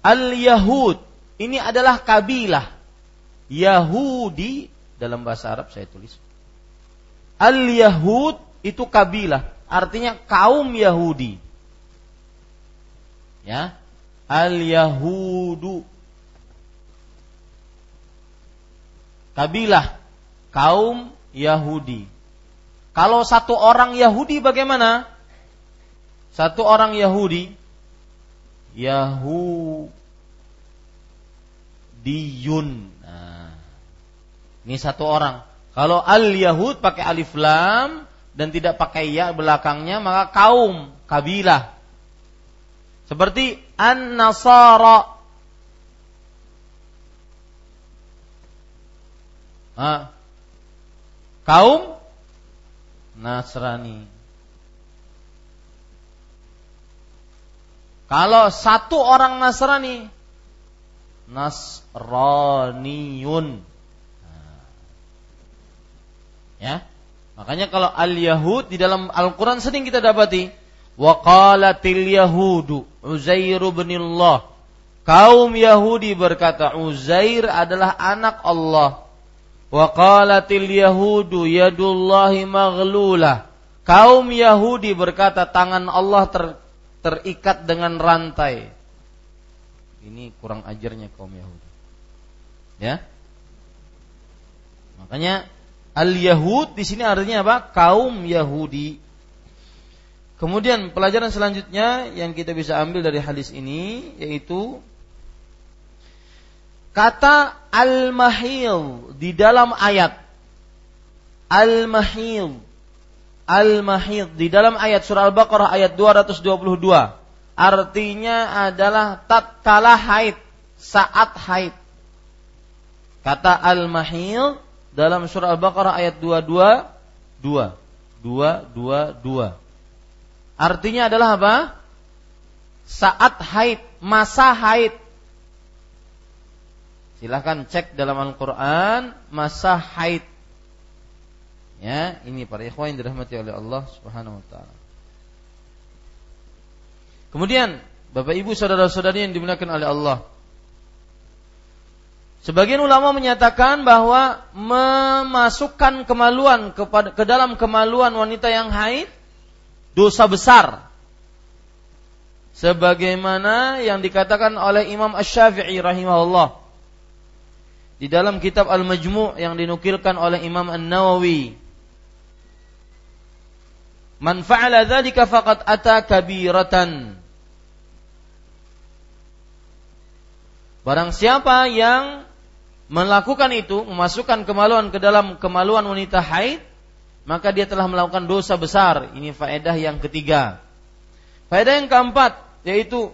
Al-Yahud. Ini adalah kabilah Yahudi dalam bahasa Arab saya tulis. Al-Yahud itu kabilah, artinya kaum Yahudi. Ya. Al-Yahudu kabilah kaum Yahudi. Kalau satu orang Yahudi bagaimana? Satu orang Yahudi Yahudiyun. Nah, ini satu orang. Kalau al-Yahud pakai alif lam dan tidak pakai ya belakangnya maka kaum, kabilah. Seperti an-Nasara. Kaum Nasrani. Kalau satu orang Nasrani, Nasraniyun. Nah. Ya. Makanya kalau al-Yahud di dalam Al-Quran sering kita dapati. Waqalatil Yahudu Uzair bin Allah. Kaum Yahudi berkata Uzair adalah anak Allah. Wa qalatil yahudu yadullahi maghlulah. Kaum Yahudi berkata tangan Allah ter, terikat dengan rantai. Ini kurang ajarnya kaum Yahudi. Ya. Makanya Al-Yahud di sini artinya apa? Kaum Yahudi. Kemudian pelajaran selanjutnya yang kita bisa ambil dari hadis ini yaitu kata al-mahil di dalam ayat. Al-mahil al-mahil di dalam ayat surah Al-Baqarah ayat 222 artinya adalah tatkala haid saat haid. Kata al-mahil dalam surah Al-Baqarah ayat 22 2 2 2 2 Artinya adalah apa? Saat haid, masa haid. Silahkan cek dalam Al-Quran masa haid. Ya, ini para ikhwan yang dirahmati oleh Allah Subhanahu wa taala. Kemudian, Bapak Ibu saudara-saudari yang dimuliakan oleh Allah. Sebagian ulama menyatakan bahwa memasukkan kemaluan kepada ke dalam kemaluan wanita yang haid dosa besar. Sebagaimana yang dikatakan oleh Imam Ash-Syafi'i rahimahullah di dalam kitab Al-Majmu' yang dinukilkan oleh Imam An-Nawawi. Man fa'ala dzalika faqad ata kabiratan. Barang siapa yang melakukan itu, memasukkan kemaluan ke dalam kemaluan wanita haid, maka dia telah melakukan dosa besar. Ini faedah yang ketiga. Faedah yang keempat yaitu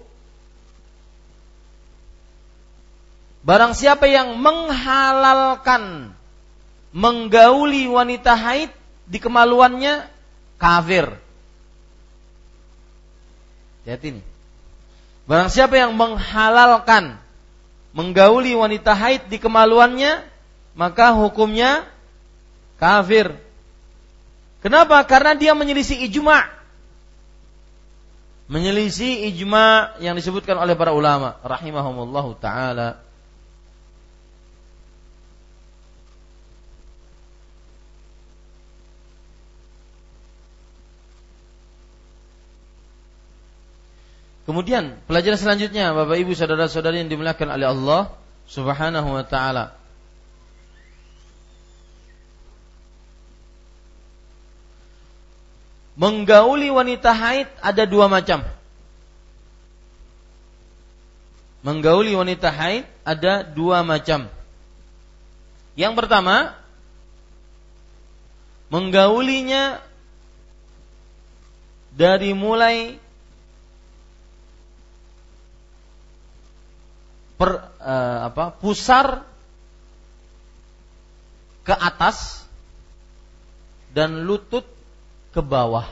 barang siapa yang menghalalkan menggauli wanita haid di kemaluannya kafir. Lihat ini. Barang siapa yang menghalalkan menggauli wanita haid di kemaluannya maka hukumnya kafir. Kenapa? Karena dia menyelisih ijma. Menyelisih ijma yang disebutkan oleh para ulama rahimahumullahu taala. Kemudian pelajaran selanjutnya Bapak Ibu saudara-saudari yang dimuliakan oleh Allah Subhanahu wa taala. menggauli wanita haid ada dua macam. Menggauli wanita haid ada dua macam. Yang pertama, menggaulinya dari mulai per, uh, apa pusar ke atas dan lutut ke bawah.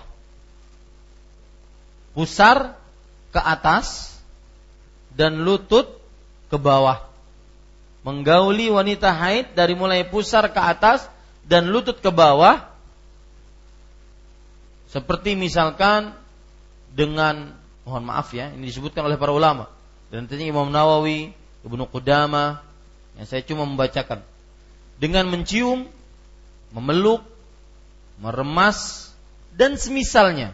Pusar ke atas dan lutut ke bawah. Menggauli wanita haid dari mulai pusar ke atas dan lutut ke bawah. Seperti misalkan dengan mohon maaf ya, ini disebutkan oleh para ulama. Dan tentunya Imam Nawawi, Ibnu Qudamah yang saya cuma membacakan. Dengan mencium, memeluk, meremas dan semisalnya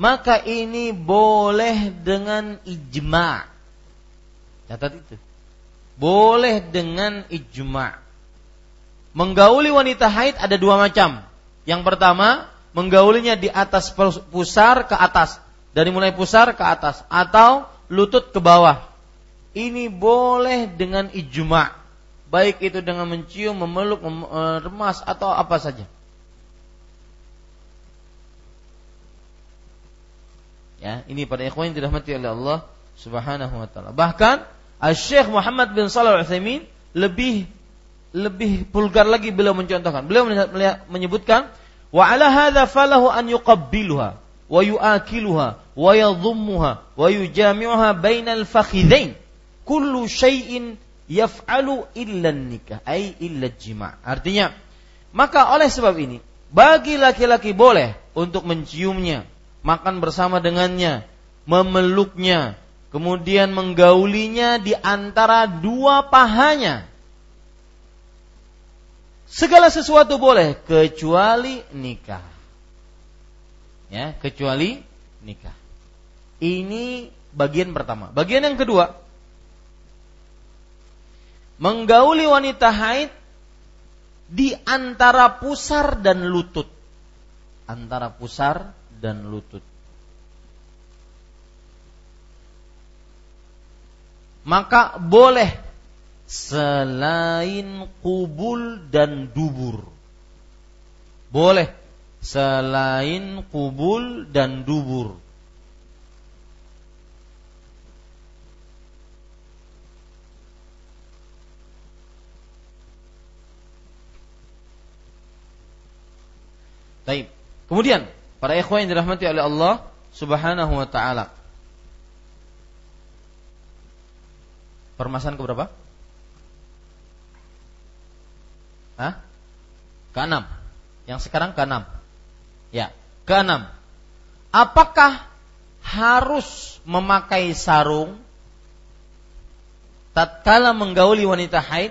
maka ini boleh dengan ijma. Catat itu. Boleh dengan ijma. Menggauli wanita haid ada dua macam. Yang pertama menggaulinya di atas pusar ke atas. Dari mulai pusar ke atas atau lutut ke bawah ini boleh dengan ijma baik itu dengan mencium memeluk meremas atau apa saja Ya, ini pada ikhwan yang dirahmati oleh Allah Subhanahu wa taala. Bahkan Syekh Muhammad bin Shalih Al-Utsaimin lebih lebih vulgar lagi beliau mencontohkan. Beliau menyebutkan wa ala hadza falahu an yuqabbiluha wa yu'akiluha wa yadhummuha wa yujami'uha bainal fakhidain kullu syai'in yaf'alu illa nikah ay illa jima' artinya maka oleh sebab ini bagi laki-laki boleh untuk menciumnya makan bersama dengannya, memeluknya, kemudian menggaulinya di antara dua pahanya. Segala sesuatu boleh kecuali nikah. Ya, kecuali nikah. Ini bagian pertama. Bagian yang kedua, menggauli wanita haid di antara pusar dan lutut. Antara pusar dan lutut. Maka boleh selain kubul dan dubur. Boleh selain kubul dan dubur. Baik. Kemudian para ikhwan yang dirahmati oleh Allah Subhanahu wa taala. Permasalahan keberapa? Hah? Keenam. Yang sekarang keenam. Ya, keenam. Apakah harus memakai sarung tatkala menggauli wanita haid?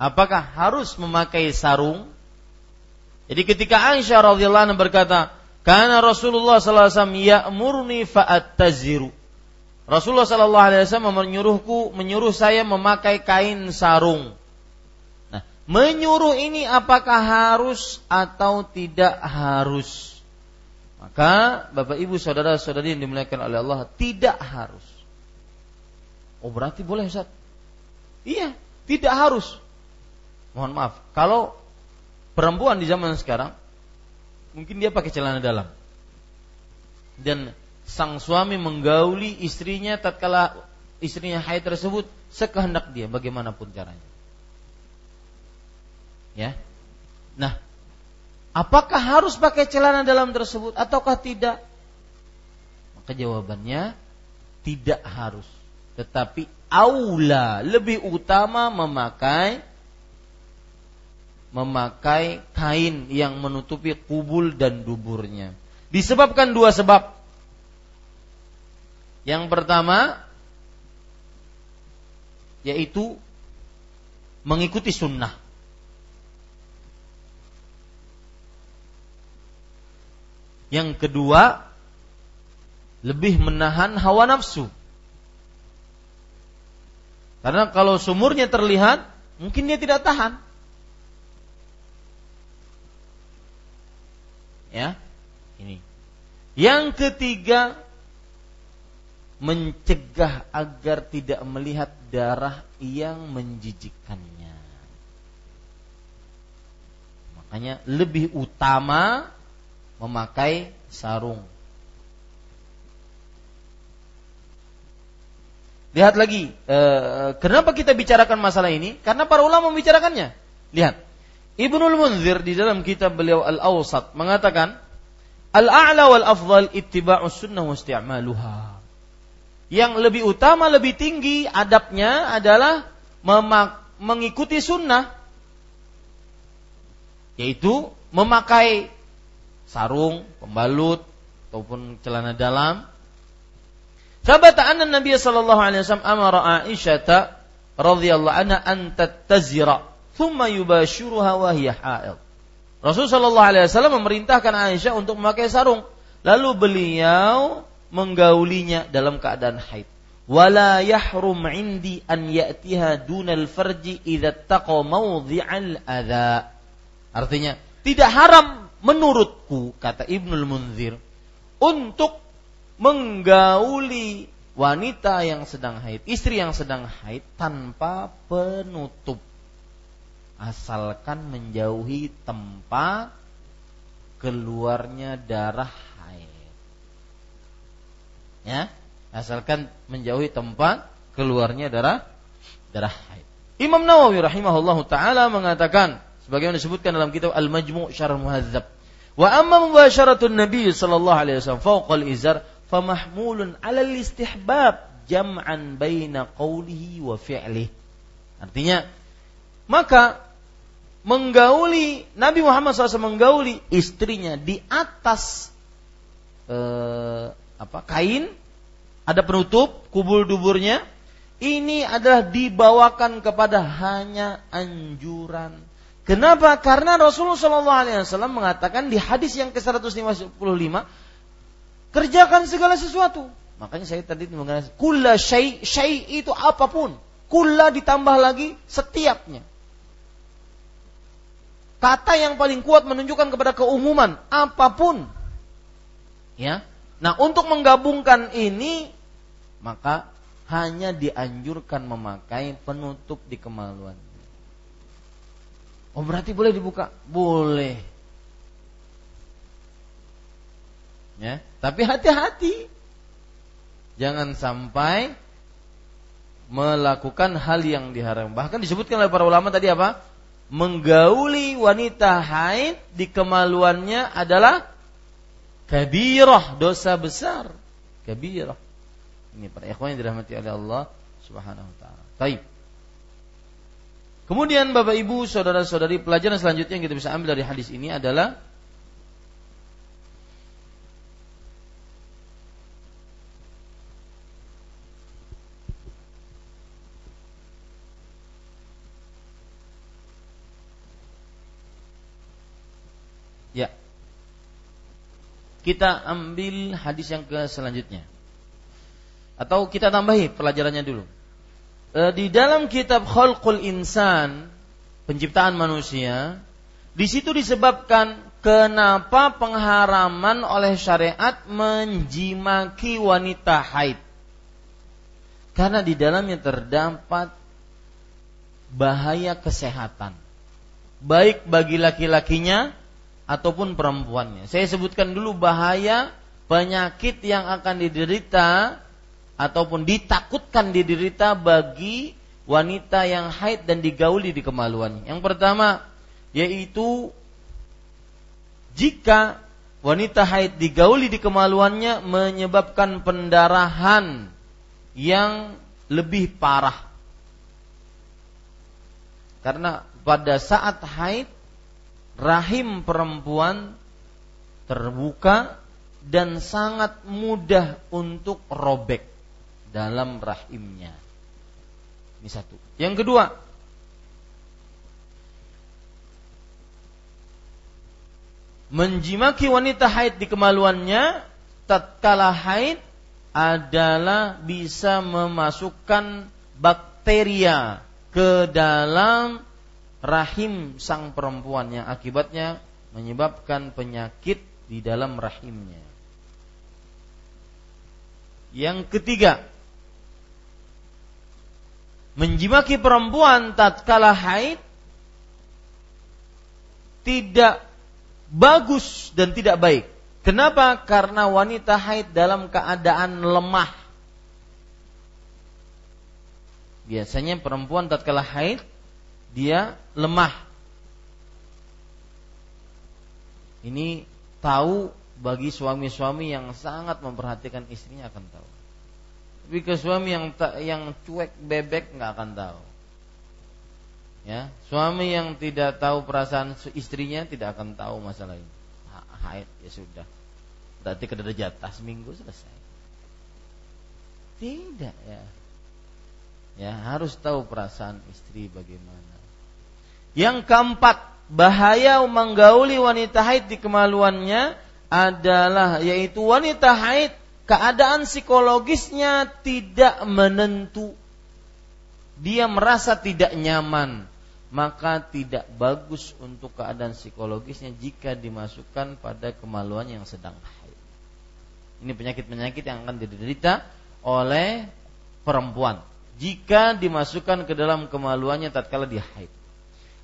Apakah harus memakai sarung? Jadi ketika Aisyah radhiyallahu anha berkata, "Karena Rasulullah sallallahu alaihi wasallam ya'murni fa'attaziru." Rasulullah sallallahu alaihi wasallam menyuruhku menyuruh saya memakai kain sarung. Nah, menyuruh ini apakah harus atau tidak harus? Maka Bapak Ibu saudara-saudari yang dimuliakan oleh Allah tidak harus. Oh berarti boleh Ustaz? Iya, tidak harus. Mohon maaf, kalau perempuan di zaman sekarang mungkin dia pakai celana dalam. Dan sang suami menggauli istrinya tatkala istrinya haid tersebut sekehendak dia bagaimanapun caranya. Ya. Nah, apakah harus pakai celana dalam tersebut ataukah tidak? Maka jawabannya tidak harus. Tetapi aula lebih utama memakai memakai kain yang menutupi kubul dan duburnya. Disebabkan dua sebab. Yang pertama yaitu mengikuti sunnah. Yang kedua lebih menahan hawa nafsu. Karena kalau sumurnya terlihat, mungkin dia tidak tahan. Ya. Ini. Yang ketiga mencegah agar tidak melihat darah yang menjijikkannya. Makanya lebih utama memakai sarung. Lihat lagi, eh, kenapa kita bicarakan masalah ini? Karena para ulama membicarakannya. Lihat, Ibnul Munzir di dalam kitab beliau Al-Awsat mengatakan Al-a'la wal afdal ittiba'us sunnah wa isti'maluha. Yang lebih utama, lebih tinggi adabnya adalah mengikuti sunnah. Yaitu memakai sarung, pembalut, ataupun celana dalam. Sahabat anna Nabi sallallahu alaihi wasallam amara Aisyah radhiyallahu anha an tattazira thumma yubashiruha wa hiya haid. Rasul sallallahu alaihi wasallam memerintahkan Aisyah untuk memakai sarung. Lalu beliau menggaulinya dalam keadaan haid. Wala yahrum indi an ya'tiha dunal farji idza taqa mawdhi'al adha. Artinya, tidak haram menurutku kata Ibnul Munzir untuk menggauli wanita yang sedang haid, istri yang sedang haid tanpa penutup asalkan menjauhi tempat keluarnya darah haid. Ya, asalkan menjauhi tempat keluarnya darah darah haid. Imam Nawawi rahimahullah taala mengatakan sebagaimana disebutkan dalam kitab Al-Majmu' Syarah Muhadzab. Wa amma mubasyaratun Nabi sallallahu alaihi wasallam fawqa al-izar famahmulun 'ala al-istihbab jam'an baina qawlihi wa fi'lihi. Artinya maka menggauli Nabi Muhammad SAW menggauli istrinya di atas eh, apa kain ada penutup kubul duburnya ini adalah dibawakan kepada hanya anjuran. Kenapa? Karena Rasulullah SAW mengatakan di hadis yang ke 155 kerjakan segala sesuatu. Makanya saya tadi mengatakan kula syai syai itu apa pun. Kula ditambah lagi setiapnya. Kata yang paling kuat menunjukkan kepada keumuman apa pun. Ya. Nah, untuk menggabungkan ini maka hanya dianjurkan memakai penutup di kemaluan. Oh, berarti boleh dibuka? Boleh. Ya, tapi hati-hati. Jangan sampai melakukan hal yang diharam. Bahkan disebutkan oleh para ulama tadi apa? Menggauli wanita haid di kemaluannya adalah kabirah, dosa besar. Kabirah. Ini para ikhwan yang dirahmati oleh Allah Subhanahu wa taala. Baik. Kemudian Bapak Ibu, saudara-saudari, pelajaran selanjutnya yang kita bisa ambil dari hadis ini adalah Kita ambil hadis yang ke selanjutnya. Atau kita tambahi pelajarannya dulu. E, di dalam kitab Khalqul Insan, penciptaan manusia, di situ disebabkan kenapa pengharaman oleh syariat menjimaki wanita haid. Karena di dalamnya terdapat bahaya kesehatan. Baik bagi laki-lakinya ataupun perempuannya. Saya sebutkan dulu bahaya penyakit yang akan diderita ataupun ditakutkan diderita bagi wanita yang haid dan digauli di kemaluannya. Yang pertama yaitu jika wanita haid digauli di kemaluannya menyebabkan pendarahan yang lebih parah. Karena pada saat haid rahim perempuan terbuka dan sangat mudah untuk robek dalam rahimnya. Ini satu. Yang kedua, menjimaki wanita haid di kemaluannya tatkala haid adalah bisa memasukkan bakteria ke dalam rahim sang perempuan yang akibatnya menyebabkan penyakit di dalam rahimnya. Yang ketiga, menjimaki perempuan tatkala haid tidak bagus dan tidak baik. Kenapa? Karena wanita haid dalam keadaan lemah. Biasanya perempuan tatkala haid dia lemah. Ini tahu bagi suami-suami yang sangat memperhatikan istrinya akan tahu. Tapi ke suami yang yang cuek bebek nggak akan tahu. Ya, suami yang tidak tahu perasaan istrinya tidak akan tahu masalah ini. Haid ya sudah. Berarti kedada jatah seminggu selesai. Tidak ya. Ya, harus tahu perasaan istri bagaimana. Yang keempat, bahaya menggauli wanita haid di kemaluannya adalah yaitu wanita haid keadaan psikologisnya tidak menentu. Dia merasa tidak nyaman, maka tidak bagus untuk keadaan psikologisnya jika dimasukkan pada kemaluan yang sedang haid. Ini penyakit-penyakit yang akan diderita oleh perempuan jika dimasukkan ke dalam kemaluannya tatkala dia haid.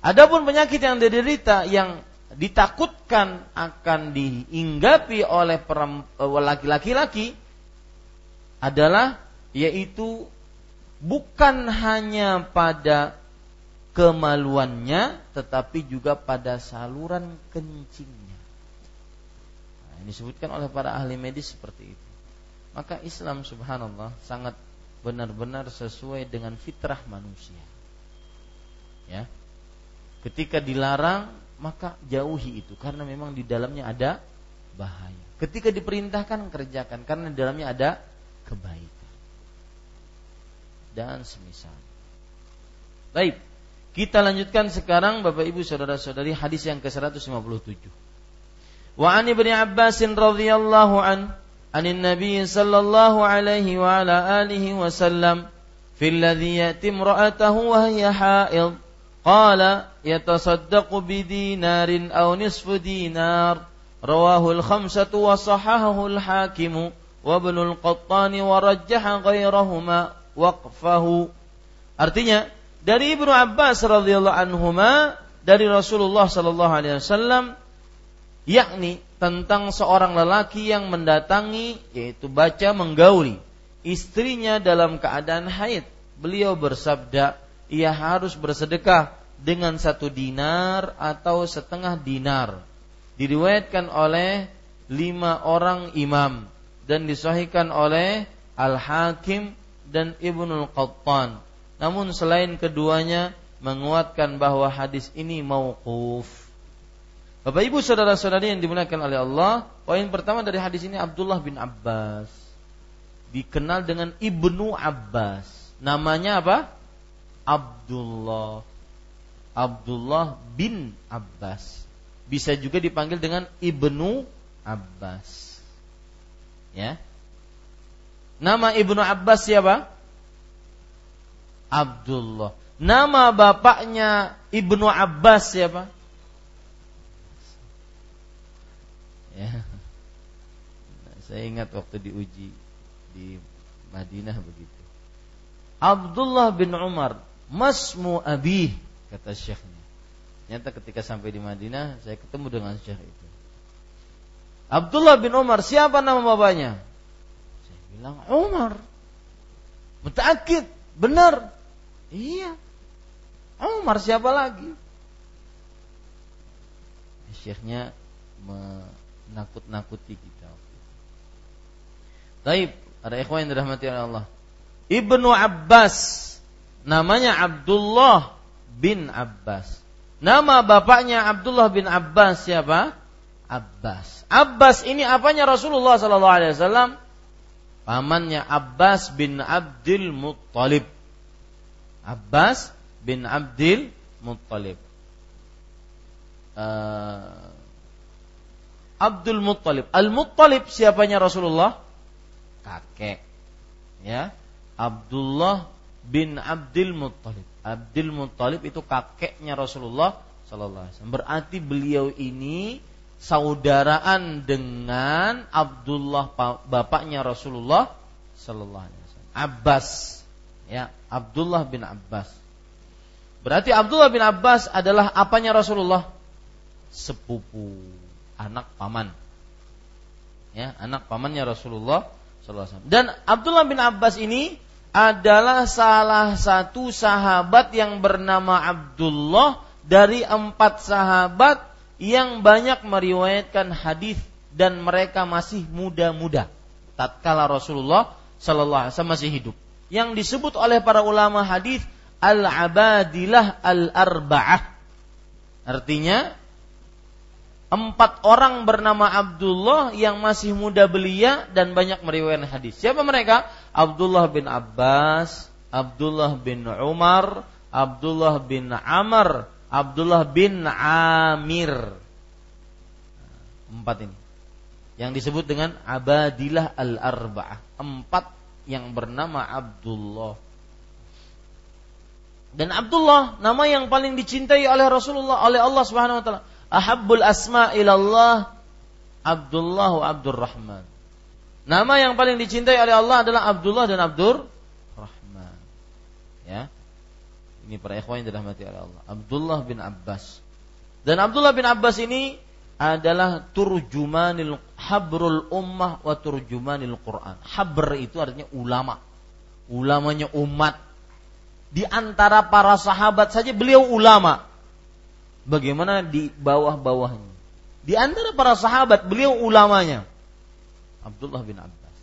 Adapun penyakit yang diderita yang ditakutkan akan diinggapi oleh eh, laki-laki adalah yaitu bukan hanya pada kemaluannya tetapi juga pada saluran kencingnya. Nah, ini disebutkan oleh para ahli medis seperti itu. Maka Islam subhanallah sangat benar-benar sesuai dengan fitrah manusia. Ya, Ketika dilarang maka jauhi itu karena memang di dalamnya ada bahaya. Ketika diperintahkan kerjakan karena di dalamnya ada kebaikan. Dan semisal. Baik, kita lanjutkan sekarang Bapak Ibu saudara-saudari hadis yang ke-157. Wa an Ibnu Abbas radhiyallahu an anin Nabi sallallahu alaihi wa ala alihi wasallam fil ladzi yati wa hiya Qala yatasaddaqu bidinarin aw nisfu dinar rawahu al-khamsatu wa sahahahu al-hakim wa ibn al-qattan wa rajjaha ghairahuma waqfahu Artinya dari Ibnu Abbas radhiyallahu anhuma dari Rasulullah sallallahu alaihi wasallam yakni tentang seorang lelaki yang mendatangi yaitu baca menggauli istrinya dalam keadaan haid. Beliau bersabda, ia harus bersedekah dengan satu dinar atau setengah dinar. Diriwayatkan oleh lima orang imam dan disahihkan oleh Al-Hakim dan Ibnul Qattan. Namun selain keduanya menguatkan bahwa hadis ini mauquf. Bapak Ibu saudara-saudari yang dimuliakan oleh Allah, poin pertama dari hadis ini Abdullah bin Abbas dikenal dengan Ibnu Abbas. Namanya apa? Abdullah. Abdullah bin Abbas. Bisa juga dipanggil dengan Ibnu Abbas. Ya. Nama Ibnu Abbas siapa? Abdullah. Nama bapaknya Ibnu Abbas siapa? Ya. Saya ingat waktu diuji di Madinah begitu. Abdullah bin Umar, masmu abih kata syekhnya. Nyata ketika sampai di Madinah saya ketemu dengan syekh itu. Abdullah bin Umar, siapa nama bapaknya? Saya bilang Umar. Mutakid, benar. Iya. Umar siapa lagi? Syekhnya menakut-nakuti kita. Taib, ada ikhwan yang dirahmati oleh Allah. Ibnu Abbas namanya Abdullah bin Abbas. Nama bapaknya Abdullah bin Abbas siapa? Abbas. Abbas ini apanya Rasulullah sallallahu alaihi wasallam? Pamannya Abbas bin Abdul Muttalib. Abbas bin Abdul Muttalib. Uh, Abdul Muttalib. Al Muttalib siapanya Rasulullah? Kakek. Ya. Abdullah bin Abdul Muttalib. Abdul Muttalib itu kakeknya Rasulullah Sallallahu Alaihi Wasallam. Berarti beliau ini saudaraan dengan Abdullah bapaknya Rasulullah Sallallahu Alaihi Wasallam. Abbas, ya Abdullah bin Abbas. Berarti Abdullah bin Abbas adalah apanya Rasulullah? Sepupu, anak paman. Ya, anak pamannya Rasulullah Sallallahu Alaihi Wasallam. Dan Abdullah bin Abbas ini adalah salah satu sahabat yang bernama Abdullah dari empat sahabat yang banyak meriwayatkan hadis dan mereka masih muda-muda tatkala Rasulullah Shallallahu alaihi wasallam masih hidup. Yang disebut oleh para ulama hadis al-abadilah al-arba'ah. Artinya empat orang bernama Abdullah yang masih muda belia dan banyak meriwayatkan hadis. Siapa mereka? Abdullah bin Abbas, Abdullah bin Umar, Abdullah bin Amr, Abdullah bin Amir. Empat ini. Yang disebut dengan Abadilah al-Arba'ah. Empat yang bernama Abdullah. Dan Abdullah nama yang paling dicintai oleh Rasulullah oleh Allah Subhanahu wa taala ahabbul asma ilallah Abdullah wa Abdurrahman. Nama yang paling dicintai oleh Allah adalah Abdullah dan Abdur Rahman. Ya. Ini para ikhwan yang dirahmati oleh Allah. Abdullah bin Abbas. Dan Abdullah bin Abbas ini adalah turjumanil habrul ummah wa turjumanil Quran. Habr itu artinya ulama. Ulamanya umat. Di antara para sahabat saja beliau ulama bagaimana di bawah-bawahnya. Di antara para sahabat beliau ulamanya Abdullah bin Abbas.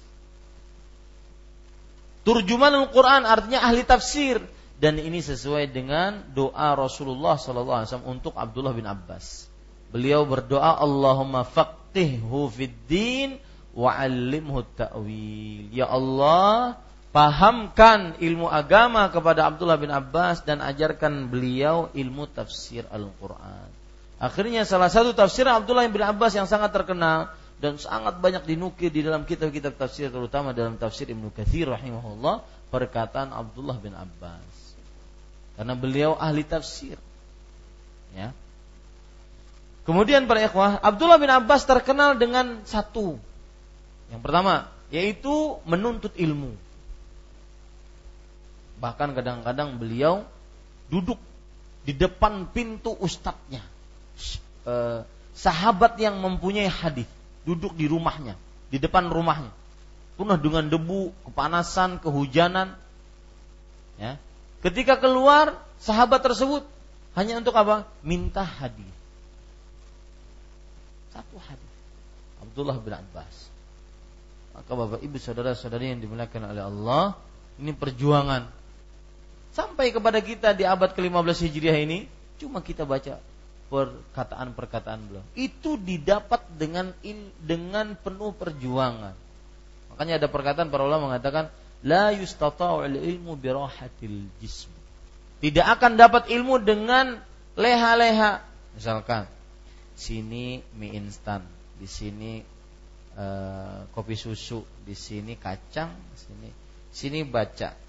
Turjuman Al-Quran artinya ahli tafsir dan ini sesuai dengan doa Rasulullah SAW untuk Abdullah bin Abbas. Beliau berdoa Allahumma faqihhu fid din wa 'allimhu ta'wil. Ya Allah, pahamkan ilmu agama kepada Abdullah bin Abbas dan ajarkan beliau ilmu tafsir Al-Quran. Akhirnya salah satu tafsir Abdullah bin Abbas yang sangat terkenal dan sangat banyak dinukil di dalam kitab-kitab tafsir terutama dalam tafsir Ibnu Katsir rahimahullah perkataan Abdullah bin Abbas. Karena beliau ahli tafsir. Ya. Kemudian para ikhwah, Abdullah bin Abbas terkenal dengan satu. Yang pertama, yaitu menuntut ilmu. Bahkan kadang-kadang beliau duduk di depan pintu ustadznya. Eh, sahabat yang mempunyai hadis duduk di rumahnya, di depan rumahnya. Penuh dengan debu, kepanasan, kehujanan. Ya. Ketika keluar, sahabat tersebut hanya untuk apa? Minta hadis. Satu hadis. Abdullah bin Abbas. Maka Bapak Ibu saudara-saudari yang dimuliakan oleh Allah, ini perjuangan sampai kepada kita di abad ke-15 Hijriah ini cuma kita baca perkataan-perkataan beliau. Itu didapat dengan dengan penuh perjuangan. Makanya ada perkataan para ulama mengatakan la yustata'u ilmu birahatil jism. Tidak akan dapat ilmu dengan leha-leha. Misalkan sini mie instan, di sini uh, kopi susu, di sini kacang, di sini sini baca.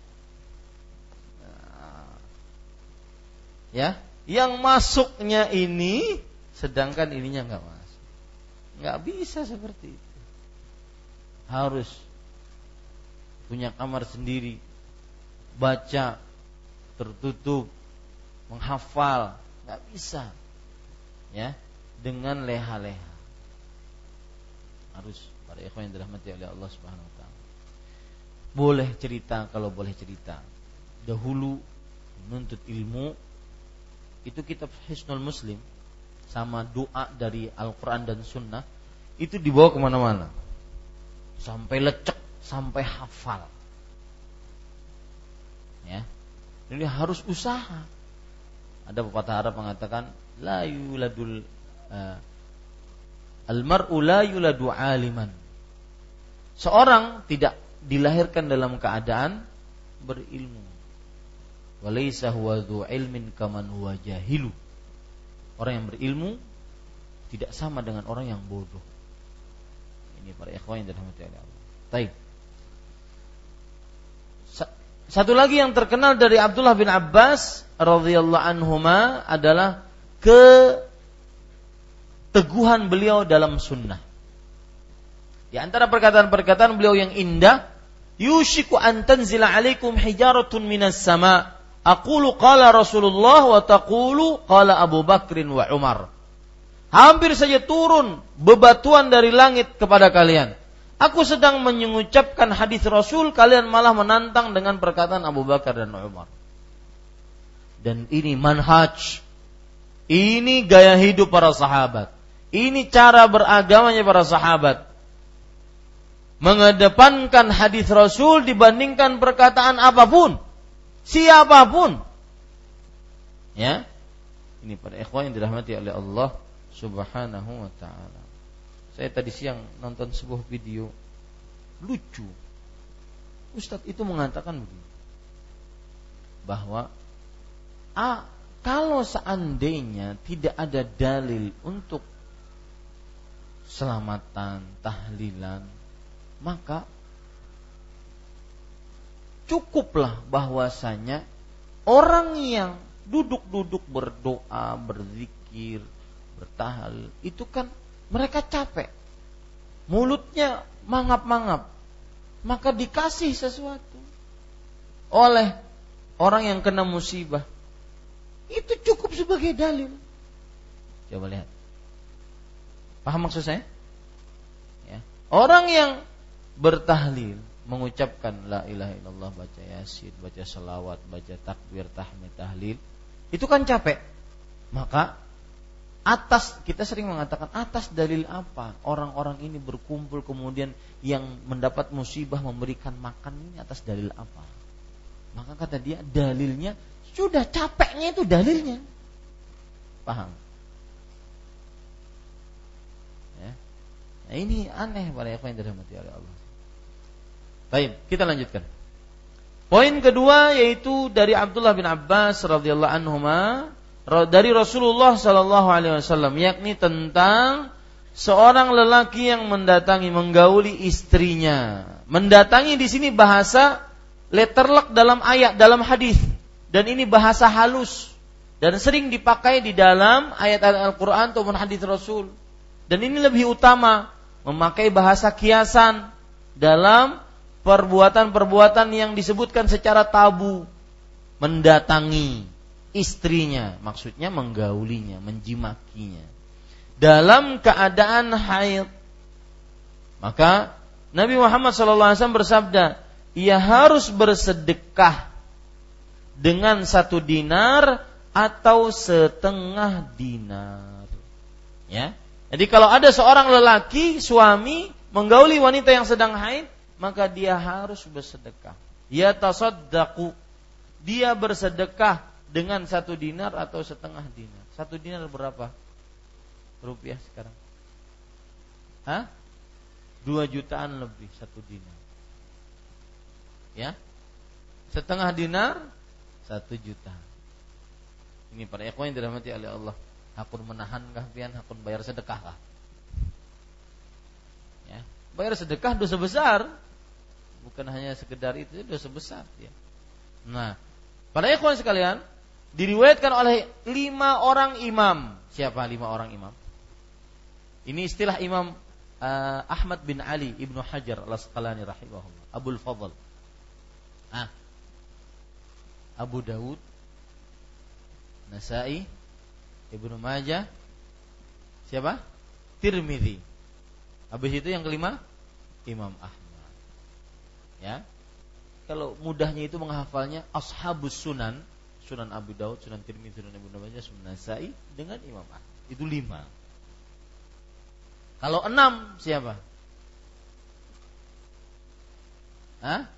Ya, yang masuknya ini sedangkan ininya nggak masuk. Nggak bisa seperti itu. Harus punya kamar sendiri, baca tertutup, menghafal, nggak bisa. Ya, dengan leha-leha. Harus para ikhwan yang dirahmati oleh Allah Subhanahu wa taala. Boleh cerita kalau boleh cerita. Dahulu menuntut ilmu itu kitab Hisnul Muslim sama doa dari Al-Quran dan Sunnah itu dibawa ke mana-mana. Sampai lecek sampai hafal. Ya. Ini harus usaha. Ada pepatah Arab mengatakan la yuladul uh, almar'u la yuladu aliman. Seorang tidak dilahirkan dalam keadaan berilmu Walaysa huwa dhu ilmin kaman huwa jahilu. Orang yang berilmu tidak sama dengan orang yang bodoh. Ini para ikhwan yang dirahmati oleh Allah. Baik. Satu lagi yang terkenal dari Abdullah bin Abbas radhiyallahu anhuma adalah keteguhan beliau dalam sunnah. Di antara perkataan-perkataan beliau yang indah, yushiku an tanzila alaikum hijaratun minas sama' Aqulu qala Rasulullah wa taqulu qala Abu Bakrin wa Umar. Hampir saja turun bebatuan dari langit kepada kalian. Aku sedang mengucapkan hadis Rasul, kalian malah menantang dengan perkataan Abu Bakar dan Umar. Dan ini manhaj. Ini gaya hidup para sahabat. Ini cara beragamanya para sahabat. Mengedepankan hadis Rasul dibandingkan perkataan apa pun siapa pun. Ya. Ini pada ikhwan yang dirahmati oleh Allah Subhanahu wa taala. Saya tadi siang nonton sebuah video lucu. Ustadz itu mengatakan begini. Bahwa ah, kalau seandainya tidak ada dalil untuk selamatan, tahlilan, maka cukuplah bahwasanya orang yang duduk-duduk berdoa, berzikir, bertahlil itu kan mereka capek. Mulutnya mangap-mangap. Maka dikasih sesuatu oleh orang yang kena musibah. Itu cukup sebagai dalil. Coba lihat. Paham maksud saya? Ya. Orang yang bertahlil, mengucapkan la ilaha illallah baca yasin baca selawat baca takbir tahmid tahlil itu kan capek. Maka atas kita sering mengatakan atas dalil apa? Orang-orang ini berkumpul kemudian yang mendapat musibah memberikan makan ini atas dalil apa? Maka kata dia dalilnya sudah capeknya itu dalilnya. Paham? Ya. Nah, ini aneh para yang dirahmati oleh Allah Baik, kita lanjutkan. Poin kedua yaitu dari Abdullah bin Abbas radhiyallahu anhu dari Rasulullah sallallahu alaihi wasallam yakni tentang seorang lelaki yang mendatangi menggauli istrinya. Mendatangi di sini bahasa letterlock dalam ayat dalam hadis dan ini bahasa halus dan sering dipakai di dalam ayat-ayat Al-Qur'an ataupun hadis Rasul. Dan ini lebih utama memakai bahasa kiasan dalam perbuatan-perbuatan yang disebutkan secara tabu mendatangi istrinya maksudnya menggaulinya menjimakinya dalam keadaan haid. Maka Nabi Muhammad SAW bersabda, ia harus bersedekah dengan satu dinar atau setengah dinar. Ya. Jadi kalau ada seorang lelaki suami menggauli wanita yang sedang haid, maka dia harus bersedekah. Ya tasaddaqu. Dia bersedekah dengan satu dinar atau setengah dinar. Satu dinar berapa? rupiah sekarang? Hah? Dua jutaan lebih satu dinar. Ya? Setengah dinar satu juta. Ini para ikhwan yang dirahmati oleh Allah. Hakun menahan kah pian, hakun bayar sedekah kah? Ya. Bayar sedekah dosa besar. Bukan hanya sekedar itu, dosa besar ya. Nah, para ikhwan sekalian, diriwayatkan oleh lima orang imam. Siapa lima orang imam? Ini istilah Imam uh, Ahmad bin Ali Ibnu Hajar Al-Asqalani rahimahullah. Abul Fadl. Ah. Abu Dawud Nasai Ibnu Majah Siapa? Tirmidzi. Habis itu yang kelima Imam Ahmad. Ya. Kalau mudahnya itu menghafalnya Ashabus Sunan, Sunan Abu Daud, Sunan Tirmidzi, Sunan Ibnu Majah, Sunan Nasai dengan Imam Ahmad. Itu lima. Kalau enam siapa? Hah?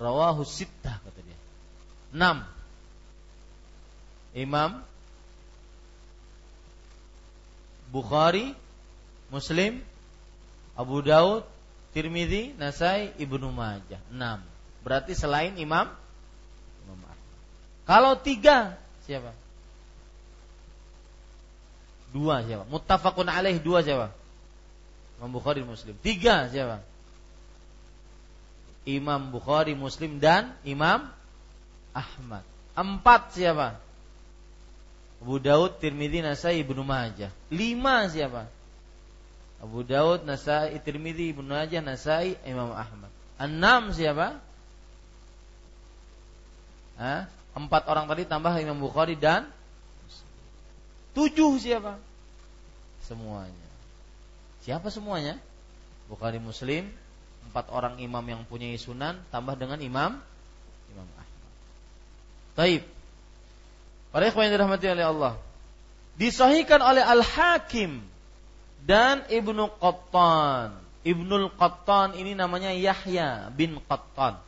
Rawahu sittah kata dia. Enam. Imam Bukhari, Muslim, Abu Daud, Tirmidzi, Nasai, Ibnu Majah. Enam. Berarti selain Imam Imam Kalau tiga siapa? Dua siapa? Muttafaqun alaih dua siapa? Imam Bukhari Muslim. Tiga siapa? Imam Bukhari Muslim dan Imam Ahmad. Empat siapa? Abu Daud, Tirmidzi, Nasai, Ibnu Majah. Lima siapa? Abu Daud, Nasai, Tirmidzi, Ibnu Majah, Nasai, Imam Ahmad. Enam siapa? Hah? Empat orang tadi tambah Imam Bukhari dan Tujuh siapa? Semuanya. Siapa semuanya? Bukhari Muslim, empat orang imam yang punya sunan, tambah dengan imam Imam Ahmad. Taib. Para ikhwan yang dirahmati oleh Allah. Disahihkan oleh Al-Hakim dan Ibnu Qattan. Ibnul Qattan ini namanya Yahya bin Qattan.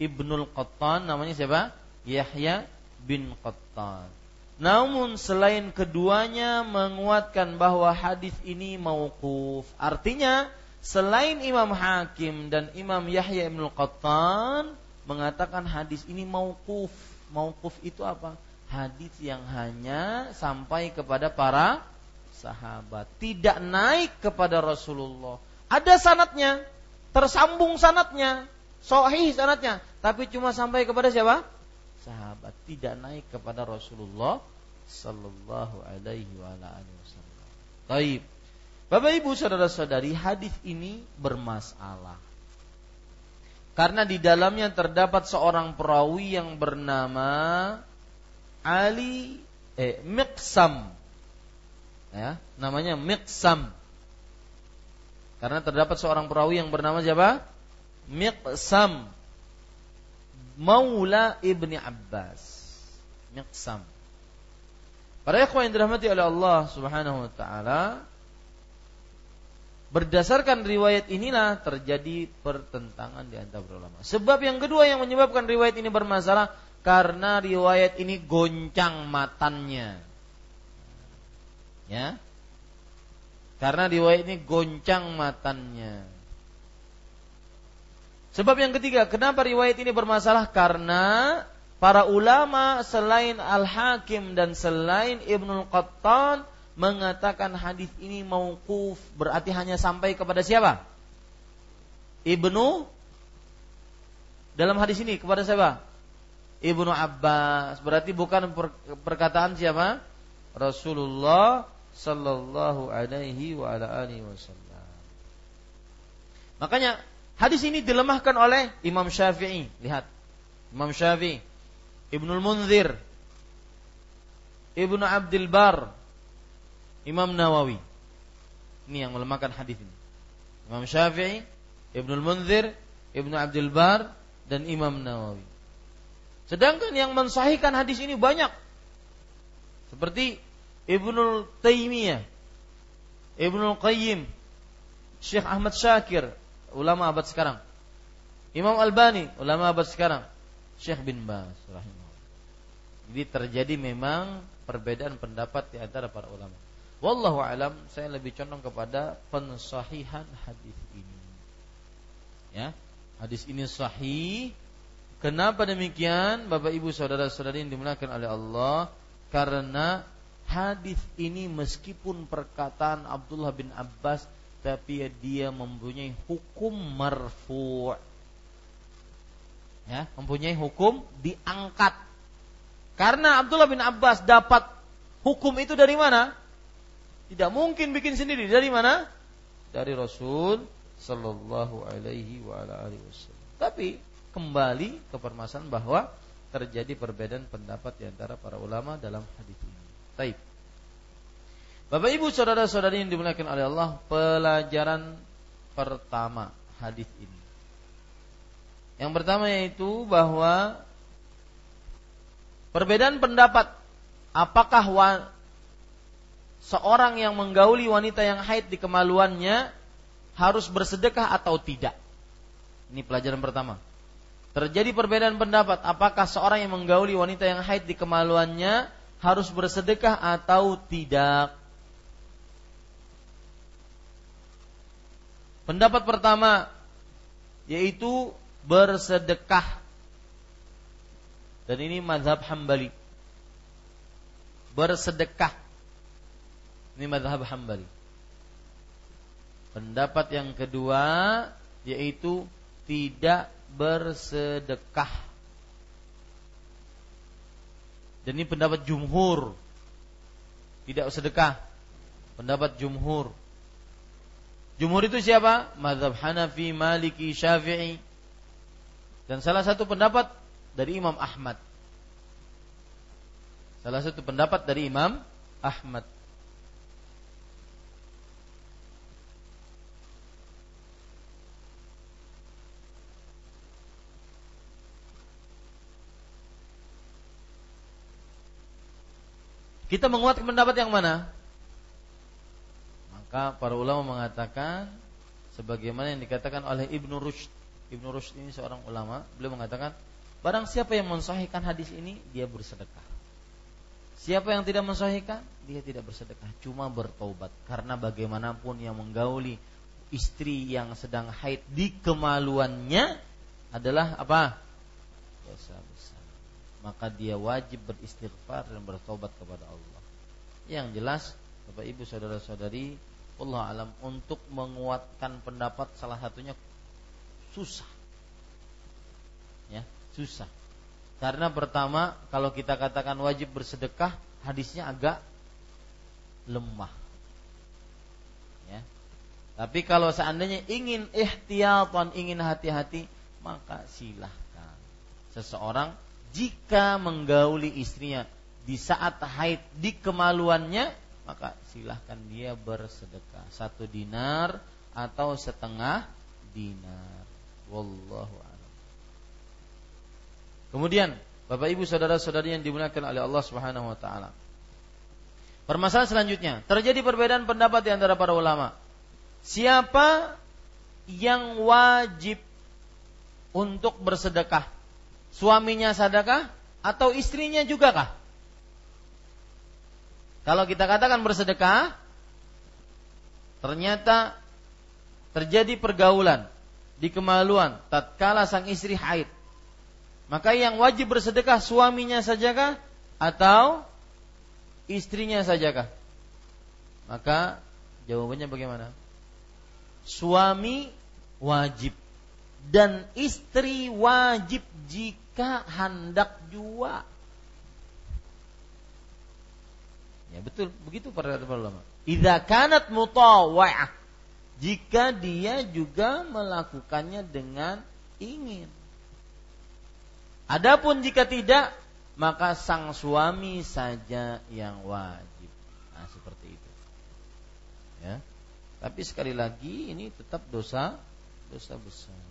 Ibnul Qattan namanya siapa? Yahya bin Qattan. Namun selain keduanya menguatkan bahwa hadis ini mauquf. Artinya selain Imam Hakim dan Imam Yahya Ibn Qattan mengatakan hadis ini mauquf. Mauquf itu apa? Hadis yang hanya sampai kepada para sahabat, tidak naik kepada Rasulullah. Ada sanatnya, tersambung sanatnya, sahih sanatnya, tapi cuma sampai kepada siapa? sahabat tidak naik kepada Rasulullah sallallahu alaihi wa alihi wasallam. Baik. Bapak Ibu saudara-saudari, hadis ini bermasalah. Karena di dalamnya terdapat seorang perawi yang bernama Ali eh Miqsam. Ya, namanya Miqsam. Karena terdapat seorang perawi yang bernama siapa? Miqsam Maula Ibni Abbas. Miqsam. Para ikhwan yang dirahmati oleh Allah Subhanahu wa taala, berdasarkan riwayat inilah terjadi pertentangan di antara ulama. Sebab yang kedua yang menyebabkan riwayat ini bermasalah karena riwayat ini goncang matannya. Ya. Karena riwayat ini goncang matannya. Sebab yang ketiga, kenapa riwayat ini bermasalah? Karena para ulama selain Al-Hakim dan selain Ibnu Qattan mengatakan hadis ini mauquf berarti hanya sampai kepada siapa? Ibnu dalam hadis ini kepada siapa? Ibnu Abbas. Berarti bukan perkataan siapa? Rasulullah sallallahu alaihi wa ala alihi wasallam. Makanya hadis ini dilemahkan oleh Imam Syafi'i. Lihat. Imam Syafi'i, Ibnu Munzir, Ibnu Abdul Bar, Imam Nawawi. Ini yang melemahkan hadis ini. Imam Syafi'i, Ibnu Munzir, Ibnu Abdul Bar dan Imam Nawawi. Sedangkan yang mensahihkan hadis ini banyak. Seperti Ibnu Taimiyah, Ibnu Qayyim, Syekh Ahmad Syakir, ulama abad sekarang. Imam Albani, ulama abad sekarang. Syekh bin Bas. Jadi terjadi memang perbedaan pendapat di antara para ulama. Wallahu alam, saya lebih condong kepada pensahihan hadis ini. Ya, hadis ini sahih. Kenapa demikian, Bapak Ibu saudara-saudari yang dimuliakan oleh Allah? Karena hadis ini meskipun perkataan Abdullah bin Abbas tapi dia mempunyai hukum marfu' ya, mempunyai hukum diangkat. Karena Abdullah bin Abbas dapat hukum itu dari mana? Tidak mungkin bikin sendiri. Dari mana? Dari Rasul Sallallahu Alaihi wasallam. Tapi kembali ke permasalahan bahwa terjadi perbedaan pendapat di antara para ulama dalam hadis ini. Taib. Bapak Ibu saudara-saudari yang dimuliakan oleh Allah, pelajaran pertama hadis ini. Yang pertama yaitu bahwa perbedaan pendapat apakah seorang yang menggauli wanita yang haid di kemaluannya harus bersedekah atau tidak. Ini pelajaran pertama. Terjadi perbedaan pendapat apakah seorang yang menggauli wanita yang haid di kemaluannya harus bersedekah atau tidak. Pendapat pertama yaitu bersedekah. Dan ini mazhab Hambali. Bersedekah ini madhab hambali. Pendapat yang kedua yaitu tidak bersedekah. Dan ini pendapat jumhur. Tidak sedekah. Pendapat jumhur. Jumhur itu siapa? Madhab Hanafi, Maliki, Syafi'i. Dan salah satu pendapat dari Imam Ahmad. Salah satu pendapat dari Imam Ahmad. Kita menguatkan pendapat yang mana? Maka para ulama mengatakan sebagaimana yang dikatakan oleh Ibnu Rushd. Ibnu Rushd ini seorang ulama, beliau mengatakan, barang siapa yang mensahihkan hadis ini, dia bersedekah. Siapa yang tidak mensahihkan, dia tidak bersedekah, cuma bertobat. Karena bagaimanapun yang menggauli istri yang sedang haid di kemaluannya adalah apa? Maka dia wajib beristighfar dan bertobat kepada Allah. Yang jelas, Bapak Ibu saudara-saudari, Allah alam untuk menguatkan pendapat salah satunya susah. Ya, susah. Karena pertama, kalau kita katakan wajib bersedekah, hadisnya agak lemah. Ya. Tapi kalau seandainya ingin ihtiyatan, ingin hati-hati, maka silahkan. Seseorang jika menggauli istrinya di saat haid di kemaluannya maka silahkan dia bersedekah. Satu dinar atau setengah dinar. Wallahu a'lam. Kemudian Bapak Ibu saudara-saudari yang dimuliakan oleh Allah Subhanahu wa taala. Permasalahan selanjutnya, terjadi perbedaan pendapat di antara para ulama. Siapa yang wajib untuk bersedekah? Suaminya sedekah atau istrinya juga kah? Kalau kita katakan bersedekah, ternyata terjadi pergaulan di kemaluan tatkala sang istri haid. Maka yang wajib bersedekah suaminya sajakah atau istrinya sajakah? Maka jawabannya bagaimana? Suami wajib dan istri wajib jika hendak jua. Ya betul, begitu para ulama. Idza kanat mutawwa'ah. Jika dia juga melakukannya dengan ingin. Adapun jika tidak, maka sang suami saja yang wajib. Nah, seperti itu. Ya. Tapi sekali lagi ini tetap dosa dosa besar.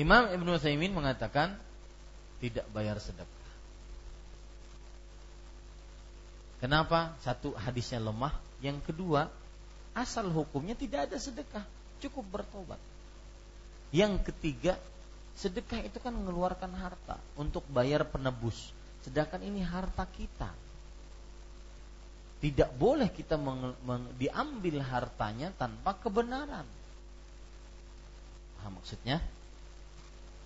Imam Ibn Utsaimin mengatakan tidak bayar sedekah. Kenapa? Satu hadisnya lemah, yang kedua asal hukumnya tidak ada sedekah, cukup bertobat. Yang ketiga, sedekah itu kan mengeluarkan harta untuk bayar penebus, sedangkan ini harta kita. Tidak boleh kita meng, diambil hartanya tanpa kebenaran. Paham maksudnya?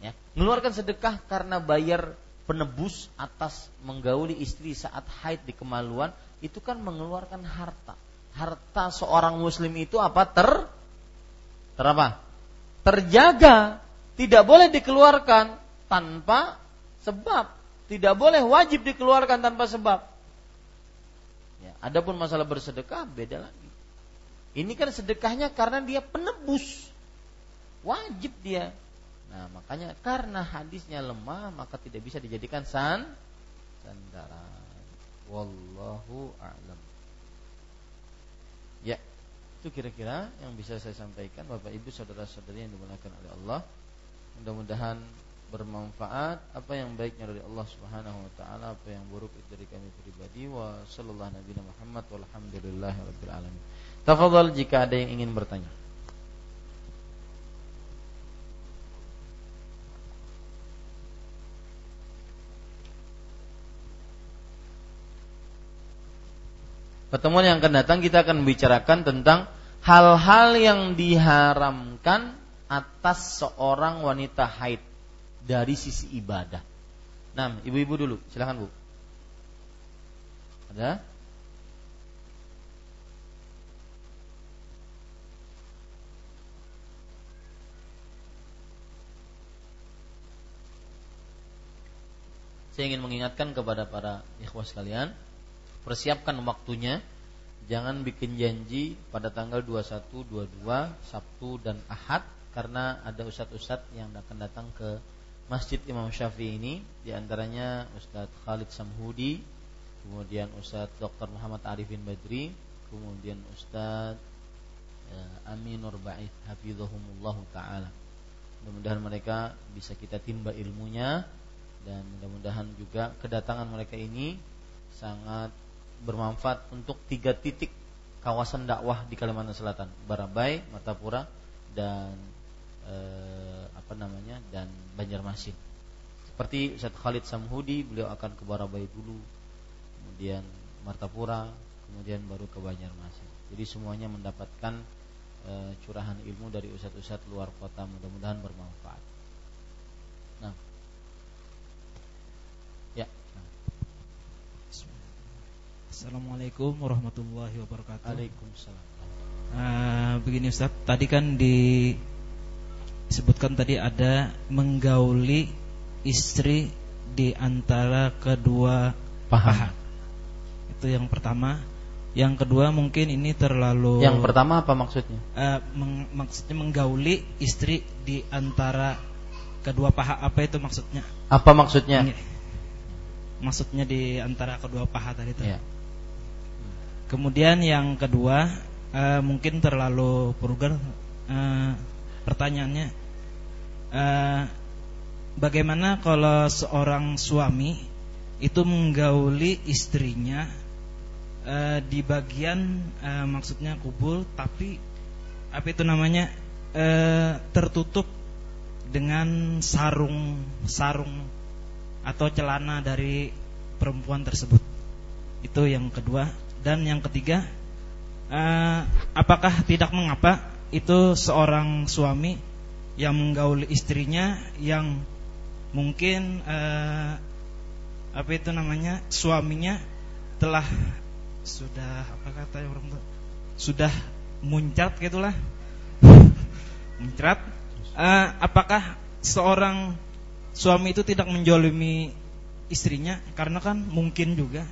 Ya, mengeluarkan sedekah karena bayar penebus atas menggauli istri saat haid di kemaluan itu kan mengeluarkan harta. Harta seorang muslim itu apa? Ter ter apa? Terjaga, tidak boleh dikeluarkan tanpa sebab. Tidak boleh wajib dikeluarkan tanpa sebab. Ya, adapun masalah bersedekah beda lagi. Ini kan sedekahnya karena dia penebus. Wajib dia Nah, makanya karena hadisnya lemah maka tidak bisa dijadikan san sandaran. Wallahu a'lam. Ya, itu kira-kira yang bisa saya sampaikan Bapak Ibu saudara-saudari yang dimuliakan oleh Allah. Mudah-mudahan bermanfaat apa yang baiknya dari Allah Subhanahu wa taala, apa yang buruk itu dari kami pribadi wa sallallahu nabi Muhammad walhamdulillahirabbil alamin. Tafadhal jika ada yang ingin bertanya. Pertemuan yang akan datang kita akan membicarakan tentang hal-hal yang diharamkan atas seorang wanita haid dari sisi ibadah. Nah, ibu-ibu dulu, silahkan bu. Ada? Saya ingin mengingatkan kepada para ikhwas sekalian persiapkan waktunya jangan bikin janji pada tanggal 21, 22 Sabtu dan Ahad karena ada ustadz-ustadz yang akan datang ke Masjid Imam Syafi'i ini di antaranya Ustadz Khalid Samhudi, kemudian Ustadz Dr. Muhammad Arifin Badri, kemudian Ustadz ya, Aminur Ba'id Hafizahumullah Ta'ala Mudah-mudahan mereka bisa kita timba ilmunya Dan mudah-mudahan juga kedatangan mereka ini Sangat bermanfaat untuk tiga titik kawasan dakwah di Kalimantan Selatan, Barabai, Martapura, dan eh, apa namanya dan Banjarmasin. Seperti Ustaz Khalid Samhudi, beliau akan ke Barabai dulu, kemudian Martapura, kemudian baru ke Banjarmasin. Jadi semuanya mendapatkan eh, curahan ilmu dari ustadz-ustadz luar kota, mudah-mudahan bermanfaat. Nah, Assalamualaikum warahmatullahi wabarakatuh. Waalaikumsalam. Uh, begini Ustaz, tadi kan disebutkan tadi ada menggauli istri di antara kedua paha. Itu yang pertama. Yang kedua mungkin ini terlalu Yang pertama apa maksudnya? Uh, meng, maksudnya menggauli istri di antara kedua paha apa itu maksudnya? Apa maksudnya? Maksudnya di antara kedua paha tadi itu. Ya. Kemudian yang kedua uh, mungkin terlalu vulgar uh, pertanyaannya uh, bagaimana kalau seorang suami itu menggauli istrinya uh, di bagian uh, maksudnya kubul tapi apa itu namanya uh, tertutup dengan sarung sarung atau celana dari perempuan tersebut. Itu yang kedua dan yang ketiga, uh, apakah tidak mengapa itu seorang suami yang menggauli istrinya yang mungkin uh, apa itu namanya suaminya telah sudah apa kata orang tua? Sudah muncrat gitulah. (laughs) Muncrat. Uh, apakah seorang suami itu tidak menjolimi istrinya? Karena kan mungkin juga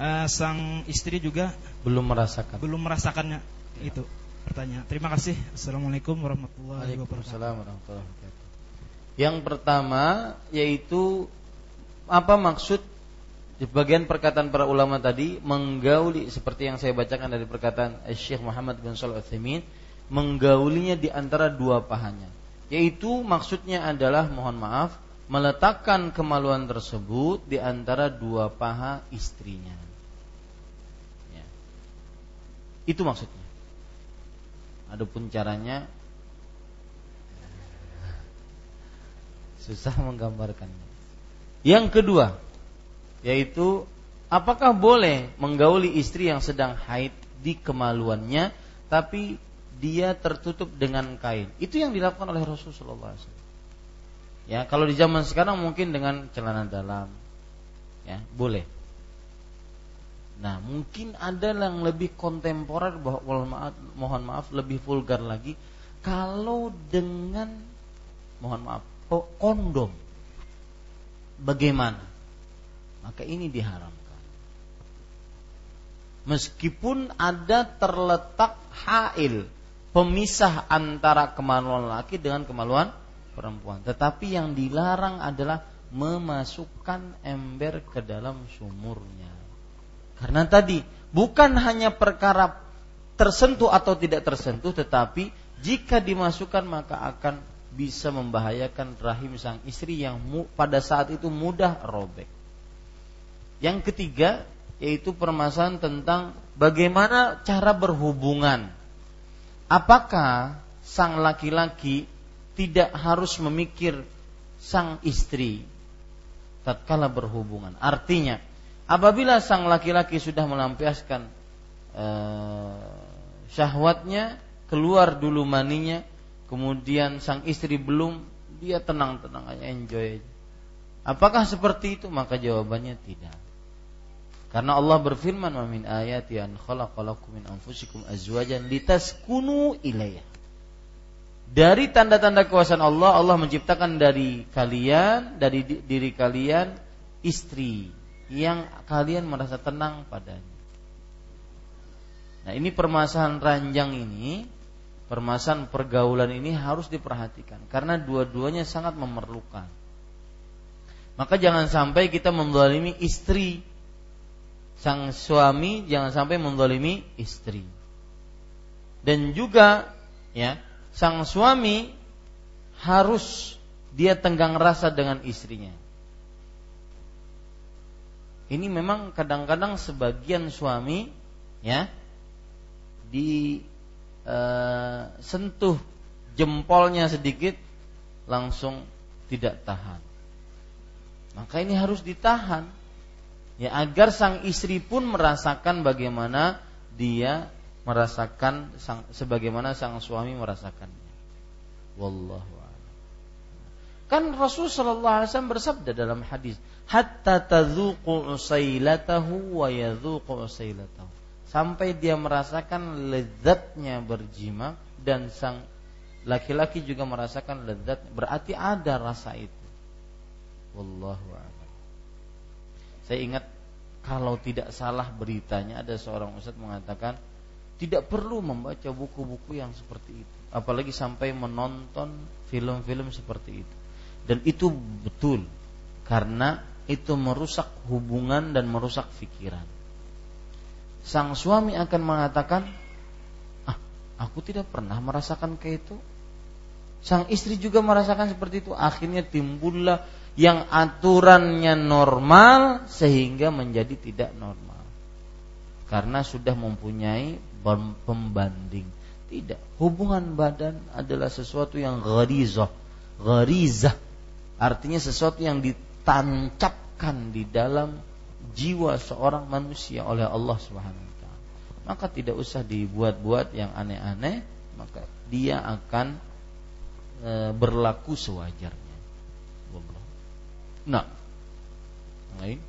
uh, sang istri juga belum merasakan. belum merasakannya. Ya. itu pertanyaan. Terima kasih. Assalamualaikum warahmatullahi wabarakatuh. yang pertama yaitu apa maksud di bagian perkataan para ulama tadi menggauli seperti yang saya bacakan dari perkataan Syekh Muhammad bin Shalih Utsaimin menggaulinya di antara dua pahanya. Yaitu maksudnya adalah mohon maaf meletakkan kemaluan tersebut di antara dua paha istrinya ya. Itu maksudnya adapun caranya susah menggambarkannya yang kedua yaitu apakah boleh menggauli istri yang sedang haid di kemaluannya tapi dia tertutup dengan kain. Itu yang dilakukan oleh Rasulullah SAW. Ya, kalau di zaman sekarang mungkin dengan celana dalam. Ya, boleh. Nah, mungkin ada yang lebih kontemporer bahwa mohon maaf lebih vulgar lagi kalau dengan mohon maaf kondom bagaimana? Maka ini diharamkan. Meskipun ada terletak hail pemisah antara kemaluan laki dengan kemaluan perempuan. Tetapi yang dilarang adalah memasukkan ember ke dalam sumurnya. Karena tadi bukan hanya perkara tersentuh atau tidak tersentuh, tetapi jika dimasukkan maka akan bisa membahayakan rahim sang istri yang pada saat itu mudah robek. Yang ketiga yaitu permasalahan tentang bagaimana cara berhubungan. Apakah sang laki-laki tidak harus memikir sang istri tatkala berhubungan? Artinya, apabila sang laki-laki sudah melampiaskan uh, syahwatnya, keluar dulu maninya, kemudian sang istri belum dia tenang-tenang aja enjoy aja. Apakah seperti itu? Maka jawabannya tidak. Karena Allah berfirman, "Wa min ayati an khalaqalakum min anfusikum azwajan litaskunu ilayha." Dari tanda-tanda kekuasaan Allah, Allah menciptakan dari kalian, dari diri kalian istri yang kalian merasa tenang padanya. Nah, ini permasalahan ranjang ini permasalahan pergaulan ini harus diperhatikan karena dua-duanya sangat memerlukan. Maka jangan sampai kita mendolimi istri sang suami jangan sampai mendolimi istri dan juga ya sang suami harus dia tenggang rasa dengan istrinya ini memang kadang-kadang sebagian suami ya di uh, sentuh jempolnya sedikit langsung tidak tahan. Maka ini harus ditahan. Ya agar sang istri pun merasakan bagaimana dia merasakan sang, sebagaimana sang suami merasakannya. Wallahu Kan Rasul sallallahu alaihi bersabda dalam hadis, "Hatta tadzuqu usailatahu wa yadzuqu usailatahu." sampai dia merasakan lezatnya berjima dan sang laki-laki juga merasakan lezat. Berarti ada rasa itu. Wallahu a'lam. Saya ingat kalau tidak salah beritanya ada seorang ustadz mengatakan tidak perlu membaca buku-buku yang seperti itu. Apalagi sampai menonton film-film seperti itu. Dan itu betul. Karena itu merusak hubungan dan merusak pikiran sang suami akan mengatakan, "Ah, aku tidak pernah merasakan kayak itu." Sang istri juga merasakan seperti itu. Akhirnya timbullah yang aturannya normal sehingga menjadi tidak normal. Karena sudah mempunyai pembanding. Tidak, hubungan badan adalah sesuatu yang gharizah. Gharizah artinya sesuatu yang ditancapkan di dalam jiwa seorang manusia oleh Allah Subhanahu wa taala. Maka tidak usah dibuat-buat yang aneh-aneh, maka dia akan e, berlaku sewajarnya. Nah, lain?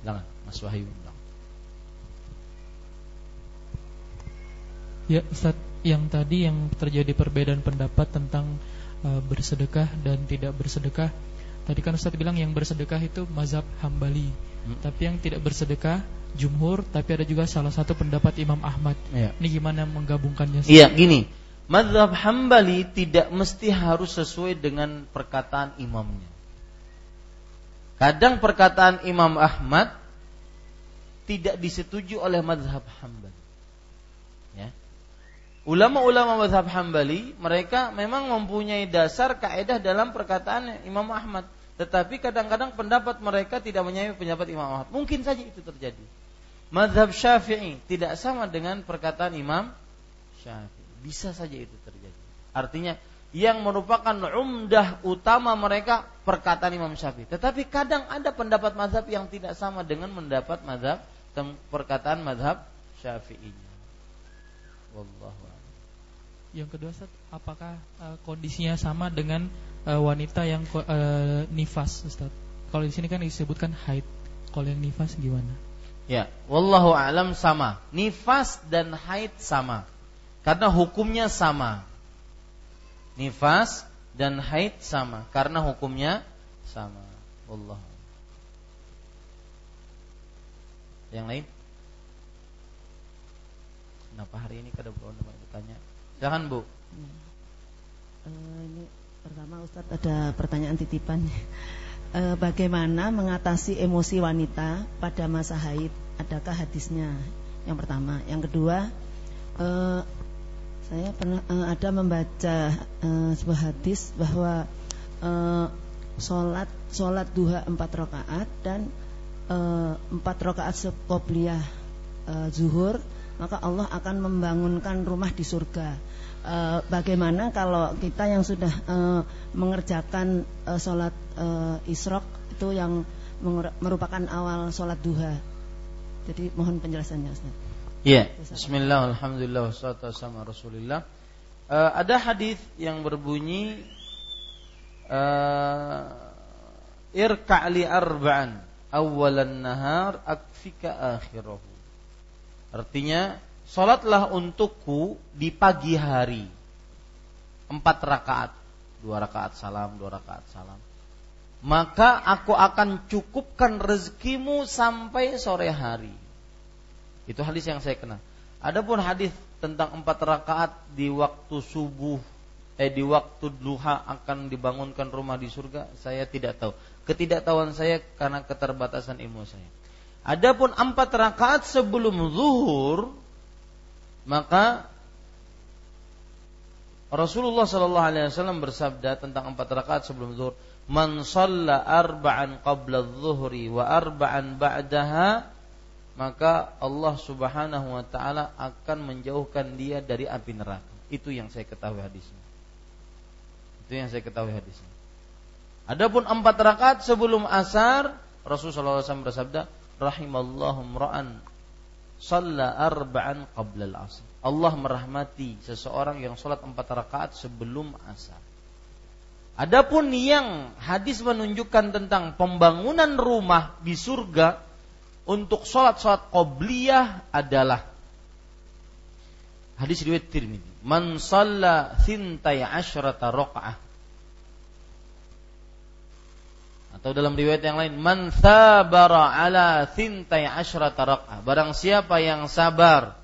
Jangan, Mas Wahyu. Ya, Ustaz, yang tadi yang terjadi perbedaan pendapat tentang uh, bersedekah dan tidak bersedekah. Tadi kan Ustaz bilang yang bersedekah itu mazhab Hambali. Hmm. Tapi yang tidak bersedekah jumhur, tapi ada juga salah satu pendapat Imam Ahmad. Ya. Ini gimana menggabungkannya? Iya, gini. Mazhab Hambali tidak mesti harus sesuai dengan perkataan imamnya. Kadang perkataan Imam Ahmad tidak disetujui oleh mazhab Hambali. Ulama-ulama mazhab Hambali mereka memang mempunyai dasar kaidah dalam perkataan Imam Ahmad. Tetapi kadang-kadang pendapat mereka tidak menyamai pendapat Imam Ahmad. Mungkin saja itu terjadi. Mazhab Syafi'i tidak sama dengan perkataan Imam Syafi'i. Bisa saja itu terjadi. Artinya yang merupakan umdah utama mereka perkataan Imam Syafi'i. Tetapi kadang ada pendapat mazhab yang tidak sama dengan mendapat mazhab perkataan mazhab Syafi'inya wallahu yang kedua Ustaz, apakah uh, kondisinya sama dengan uh, wanita yang uh, nifas Ustaz? Kalau di sini kan disebutkan haid. Kalau yang nifas gimana? Ya, wallahu alam sama. Nifas dan haid sama. Karena hukumnya sama. Nifas dan haid sama karena hukumnya sama. Allah. Yang lain? Kenapa hari ini kada bertanya? Jangan Bu. Uh, ini pertama Ustadz ada pertanyaan titipan. Uh, (laughs) bagaimana mengatasi emosi wanita pada masa haid? Adakah hadisnya? Yang pertama. Yang kedua, uh, saya pernah ada membaca sebuah hadis bahwa sholat sholat duha empat rakaat dan empat rakaat sekobliyah uh, zuhur maka Allah akan membangunkan rumah di surga. E, bagaimana kalau kita yang sudah e, mengerjakan e, sholat e, isrok itu yang merupakan awal sholat duha. Jadi mohon penjelasannya Ustaz. Iya. Bismillah, alhamdulillah, wassalatu wassalamu rasulillah. E, ada hadis yang berbunyi e, irka'li arba'an awalan nahar akfika akhirahu Artinya, sholatlah untukku di pagi hari. Empat rakaat. Dua rakaat salam, dua rakaat salam. Maka aku akan cukupkan rezekimu sampai sore hari. Itu hadis yang saya kenal. Adapun hadis tentang empat rakaat di waktu subuh eh di waktu duha akan dibangunkan rumah di surga saya tidak tahu ketidaktahuan saya karena keterbatasan ilmu saya Adapun empat rakaat sebelum zuhur maka Rasulullah Shallallahu Alaihi Wasallam bersabda tentang empat rakaat sebelum zuhur, "Man shalla arba'an qabla zuhri wa arba'an ba'daha, maka Allah Subhanahu wa taala akan menjauhkan dia dari api neraka." Itu yang saya ketahui hadisnya. Itu yang saya ketahui hadisnya. Adapun empat rakaat sebelum asar, Rasulullah SAW bersabda, rahimallahu mra'an shalla arba'an qabla al-asr. Allah merahmati seseorang yang sholat empat rakaat sebelum asar. Adapun yang hadis menunjukkan tentang pembangunan rumah di surga untuk sholat-sholat qobliyah adalah hadis riwayat Tirmidzi. Man shalla thintai asyrata rakaah atau dalam riwayat yang lain man sabara ala thintai asyrata raq'ah barang siapa yang sabar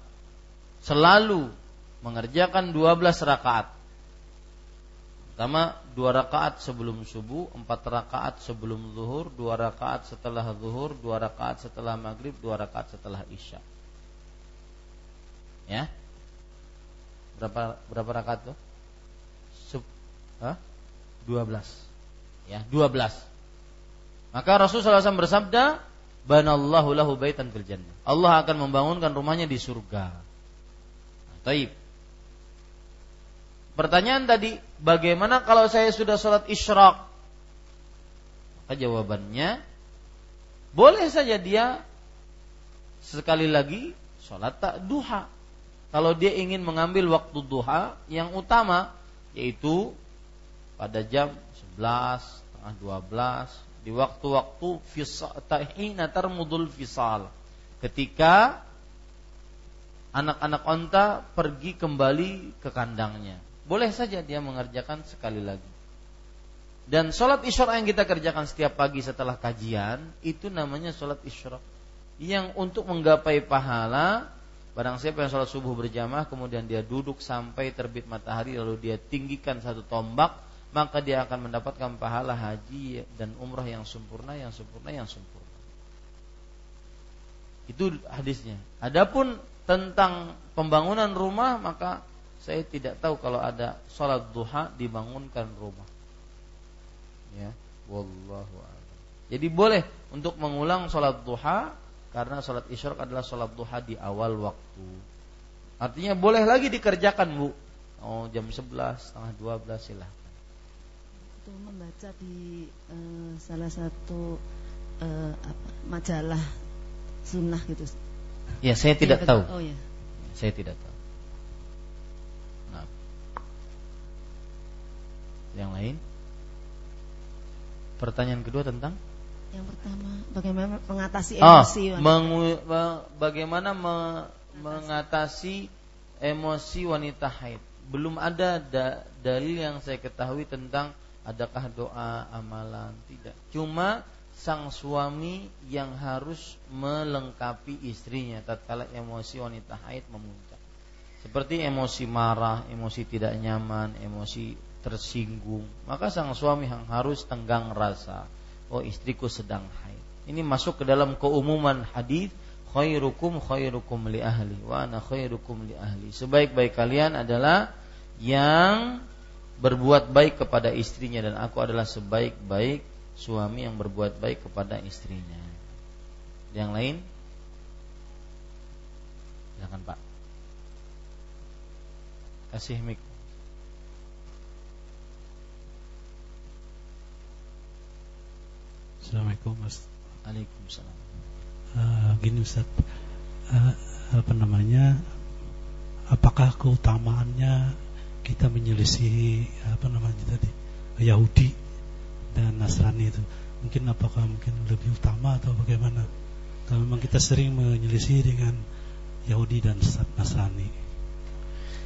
selalu mengerjakan 12 rakaat pertama dua rakaat sebelum subuh empat rakaat sebelum zuhur dua rakaat setelah zuhur dua rakaat setelah maghrib dua rakaat setelah isya. Ya? Berapa berapa rakaat tuh? Sub, Hah? 12 ya 12 maka Rasulullah SAW bersabda, "Banallahu lahu baitan fil jannah." Allah akan membangunkan rumahnya di surga. Nah, taib. Pertanyaan tadi, bagaimana kalau saya sudah sholat isyraq? Maka jawabannya, boleh saja dia sekali lagi sholat tak duha. Kalau dia ingin mengambil waktu duha, yang utama yaitu pada jam 11, setengah 12 di waktu-waktu tahina tarmudul fisal ketika anak-anak onta pergi kembali ke kandangnya. Boleh saja dia mengerjakan sekali lagi. Dan sholat isyraq yang kita kerjakan setiap pagi setelah kajian itu namanya sholat isyraq yang untuk menggapai pahala barang siapa yang sholat subuh berjamaah kemudian dia duduk sampai terbit matahari lalu dia tinggikan satu tombak maka dia akan mendapatkan pahala haji dan umrah yang sempurna yang sempurna yang sempurna. Itu hadisnya. Adapun tentang pembangunan rumah maka saya tidak tahu kalau ada sholat duha dibangunkan rumah. Ya wallahu a'lam. Jadi boleh untuk mengulang sholat duha karena sholat isyraq adalah sholat duha di awal waktu. Artinya boleh lagi dikerjakan bu. Oh jam 11 setengah 12 silahkan membaca di uh, salah satu uh, apa, majalah sunnah gitu. Ya saya tidak ya, tahu. oh ya. Saya tidak tahu. Nah. Yang lain? Pertanyaan kedua tentang? Yang pertama bagaimana mengatasi ah, emosi oh, mengu, bagaimana me, mengatasi emosi wanita haid. Belum ada da, dalil yang saya ketahui tentang adakah doa amalan tidak cuma sang suami yang harus melengkapi istrinya tatkala emosi wanita haid memuncak seperti emosi marah emosi tidak nyaman emosi tersinggung, maka sang suami yang harus tenggang rasa, oh istriku sedang haid. Ini masuk ke dalam keumuman hadis khairukum khairukum li ahli wa ana khairukum li ahli. Sebaik-baik kalian adalah yang berbuat baik kepada istrinya dan aku adalah sebaik-baik suami yang berbuat baik kepada istrinya. Yang lain? Silakan Pak. Kasih mik. Assalamualaikum Mas. Waalaikumsalam. Uh, gini Ustaz, uh, apa namanya? Apakah keutamaannya kita menyelisihi apa namanya tadi Yahudi dan Nasrani itu? Mungkin apakah mungkin lebih utama atau bagaimana? Kalau memang kita sering menyelisih dengan Yahudi dan Nasrani.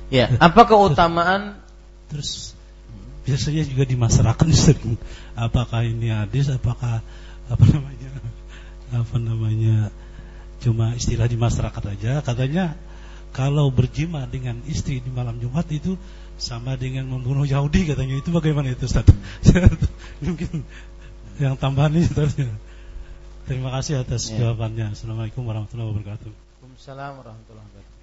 Ya, apa keutamaan? Terus biasanya juga di masyarakat (laughs) sering apakah ini hadis apakah apa namanya apa namanya cuma istilah di masyarakat aja katanya kalau berjima dengan istri di malam Jumat itu sama dengan membunuh Yahudi katanya itu bagaimana itu Ustaz? (laughs) Mungkin yang tambahan ini Ustaz. Terima kasih atas ya. jawabannya. Assalamualaikum warahmatullahi wabarakatuh. Waalaikumsalam warahmatullahi wabarakatuh.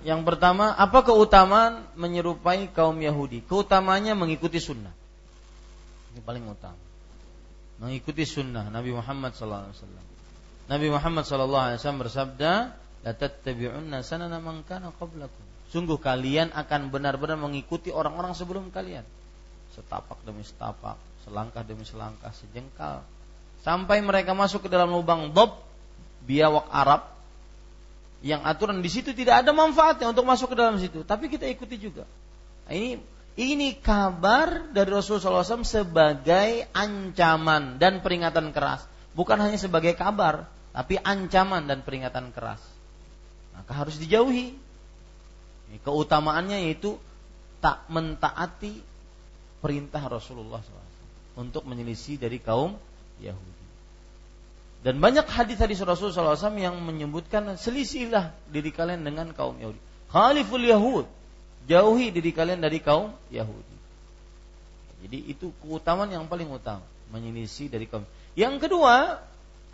(clears throat) yang pertama, apa keutamaan menyerupai kaum Yahudi? Keutamanya mengikuti sunnah. Ini paling utama. Mengikuti sunnah Nabi Muhammad SAW. Nabi Muhammad SAW bersabda, "La tattabi'unna sanana man kana qablakum." Sungguh kalian akan benar-benar mengikuti orang-orang sebelum kalian. Setapak demi setapak, selangkah demi selangkah, sejengkal. Sampai mereka masuk ke dalam lubang dob biawak Arab yang aturan di situ tidak ada manfaatnya untuk masuk ke dalam situ, tapi kita ikuti juga. Nah, ini ini kabar dari Rasulullah SAW sebagai ancaman dan peringatan keras, bukan hanya sebagai kabar, tapi ancaman dan peringatan keras. Maka harus dijauhi. Keutamaannya yaitu tak mentaati perintah Rasulullah SAW untuk menyelisih dari kaum Yahudi. Dan banyak hadis-hadis Rasulullah SAW yang menyebutkan selisihlah diri kalian dengan kaum Yahudi. Khaliful Yahud. Jauhi diri kalian dari kaum Yahudi. Jadi itu keutamaan yang paling utama. Menyelisih dari kaum. Yang kedua,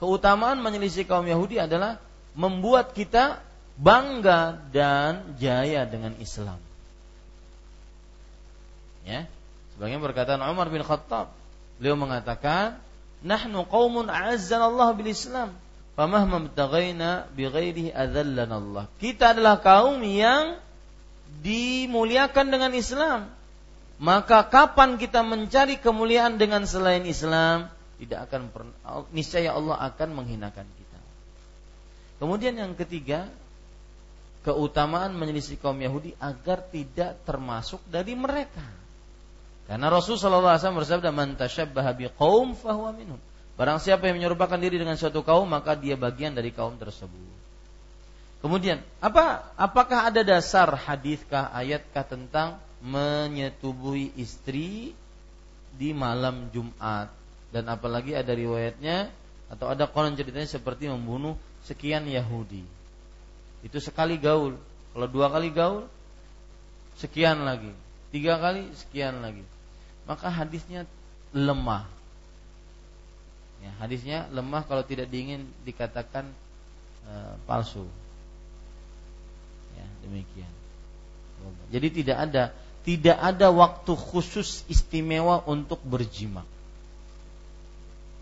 keutamaan menyelisih kaum Yahudi adalah membuat kita bangga dan jaya dengan Islam. Ya, sebagian perkataan Umar bin Khattab, beliau mengatakan, nahnu qaumun Allah bil Islam famahma btaghaina bighairihi adzallana Allah. Kita adalah kaum yang dimuliakan dengan Islam. Maka kapan kita mencari kemuliaan dengan selain Islam tidak akan pernah niscaya Allah akan menghinakan kita. Kemudian yang ketiga keutamaan menyelisih kaum Yahudi agar tidak termasuk dari mereka Karena Rasul sallallahu alaihi wasallam bersabda man tasyabbaha biqaum fahuwa minhum. Barang siapa yang menyerupakan diri dengan suatu kaum maka dia bagian dari kaum tersebut. Kemudian, apa apakah ada dasar hadiskah ayatkah tentang menyetubuhi istri di malam Jumat dan apalagi ada riwayatnya atau ada konon ceritanya seperti membunuh sekian Yahudi. Itu sekali gaul. Kalau dua kali gaul sekian lagi. Tiga kali sekian lagi. Maka hadisnya lemah. Ya, hadisnya lemah kalau tidak diingin dikatakan e, palsu. Ya, demikian. Jadi tidak ada tidak ada waktu khusus istimewa untuk berjima.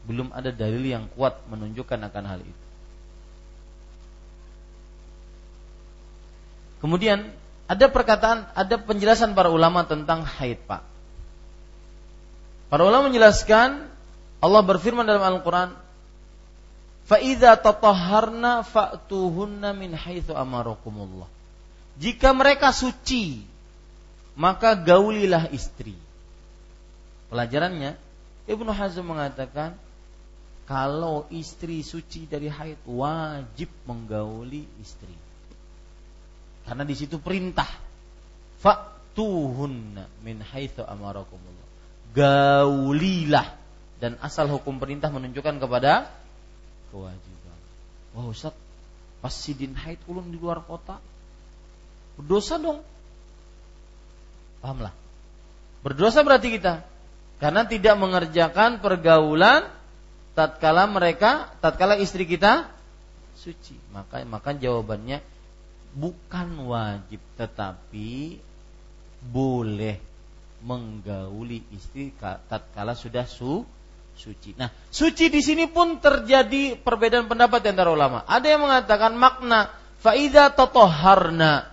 Belum ada dalil yang kuat menunjukkan akan hal itu. Kemudian ada perkataan, ada penjelasan para ulama tentang haid, Pak. Para ulama menjelaskan Allah berfirman dalam Al-Qur'an, "Fa tatahharna fa'tuhunna min haitsu amarakumullah." Jika mereka suci, maka gaulilah istri. Pelajarannya, Ibnu Hazm mengatakan kalau istri suci dari haid wajib menggauli istri. Karena di situ perintah. Fa'tuhunna min haitsu amarakumullah. Gaulilah dan asal hukum perintah menunjukkan kepada kewajiban. Wah Ustaz, pas sidin haid ulun di luar kota berdosa dong. Pahamlah. Berdosa berarti kita karena tidak mengerjakan pergaulan tatkala mereka tatkala istri kita suci. Maka maka jawabannya bukan wajib tetapi boleh menggauli istri tatkala sudah su suci. Nah, suci di sini pun terjadi perbedaan pendapat di antara ulama. Ada yang mengatakan makna faida totoharna.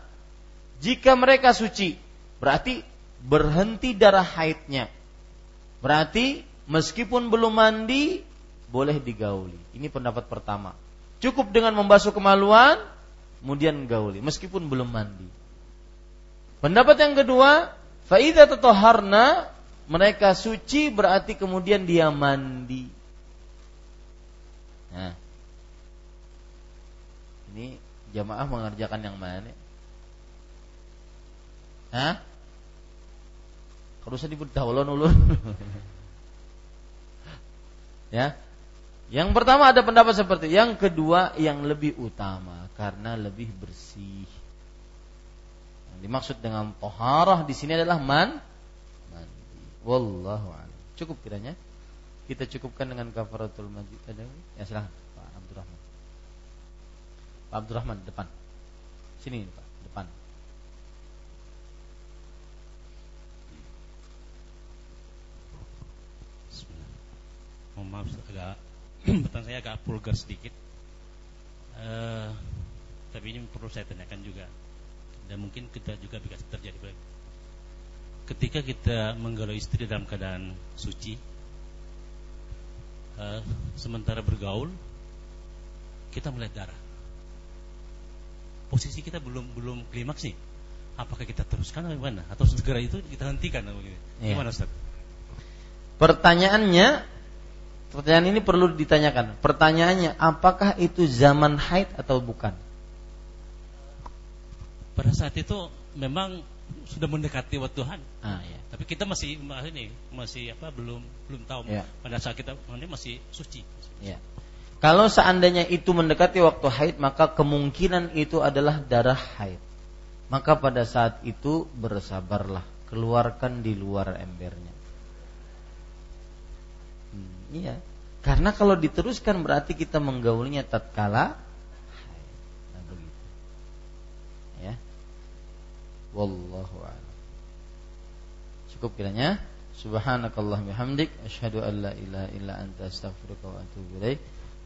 Jika mereka suci, berarti berhenti darah haidnya. Berarti meskipun belum mandi boleh digauli. Ini pendapat pertama. Cukup dengan membasuh kemaluan, kemudian gauli, meskipun belum mandi. Pendapat yang kedua, faida totoharna mereka suci berarti kemudian dia mandi. Nah, ini jamaah mengerjakan yang mana? Hah? Kalau saya disebut ulun ulun. (laughs) ya. Yang pertama ada pendapat seperti yang kedua yang lebih utama karena lebih bersih. Yang dimaksud dengan toharah di sini adalah man Wallahu a'lam. Cukup kiranya. Kita cukupkan dengan kafaratul majid. Ya silahkan Pak Abdurrahman. Pak Abdurrahman depan. Sini Pak, depan. Mohon maaf agak (clears throat) pertanyaan saya agak vulgar sedikit. Uh, tapi ini perlu saya tanyakan juga. Dan mungkin kita juga bisa terjadi ketika kita menggalau istri dalam keadaan suci uh, sementara bergaul kita melihat darah. Posisi kita belum belum klimaks nih. Apakah kita teruskan atau gimana? Atau segera itu kita hentikan atau begini ya. gimana Ustaz? Pertanyaannya pertanyaan ini perlu ditanyakan. Pertanyaannya apakah itu zaman haid atau bukan pada saat itu memang sudah mendekati waktu Tuhan. Ah, ya. Tapi kita masih ini masih apa belum belum tahu ya. pada saat kita ini masih suci. Ya. Kalau seandainya itu mendekati waktu haid maka kemungkinan itu adalah darah haid. Maka pada saat itu bersabarlah, keluarkan di luar embernya. Hmm, iya. Karena kalau diteruskan berarti kita menggaulinya tatkala wallahu a'lam. Cukup kiranya. Subhanakallah bihamdik asyhadu an la ilaha illa anta astaghfiruka wa atubu ilaik.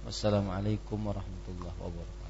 Wassalamualaikum warahmatullahi wabarakatuh.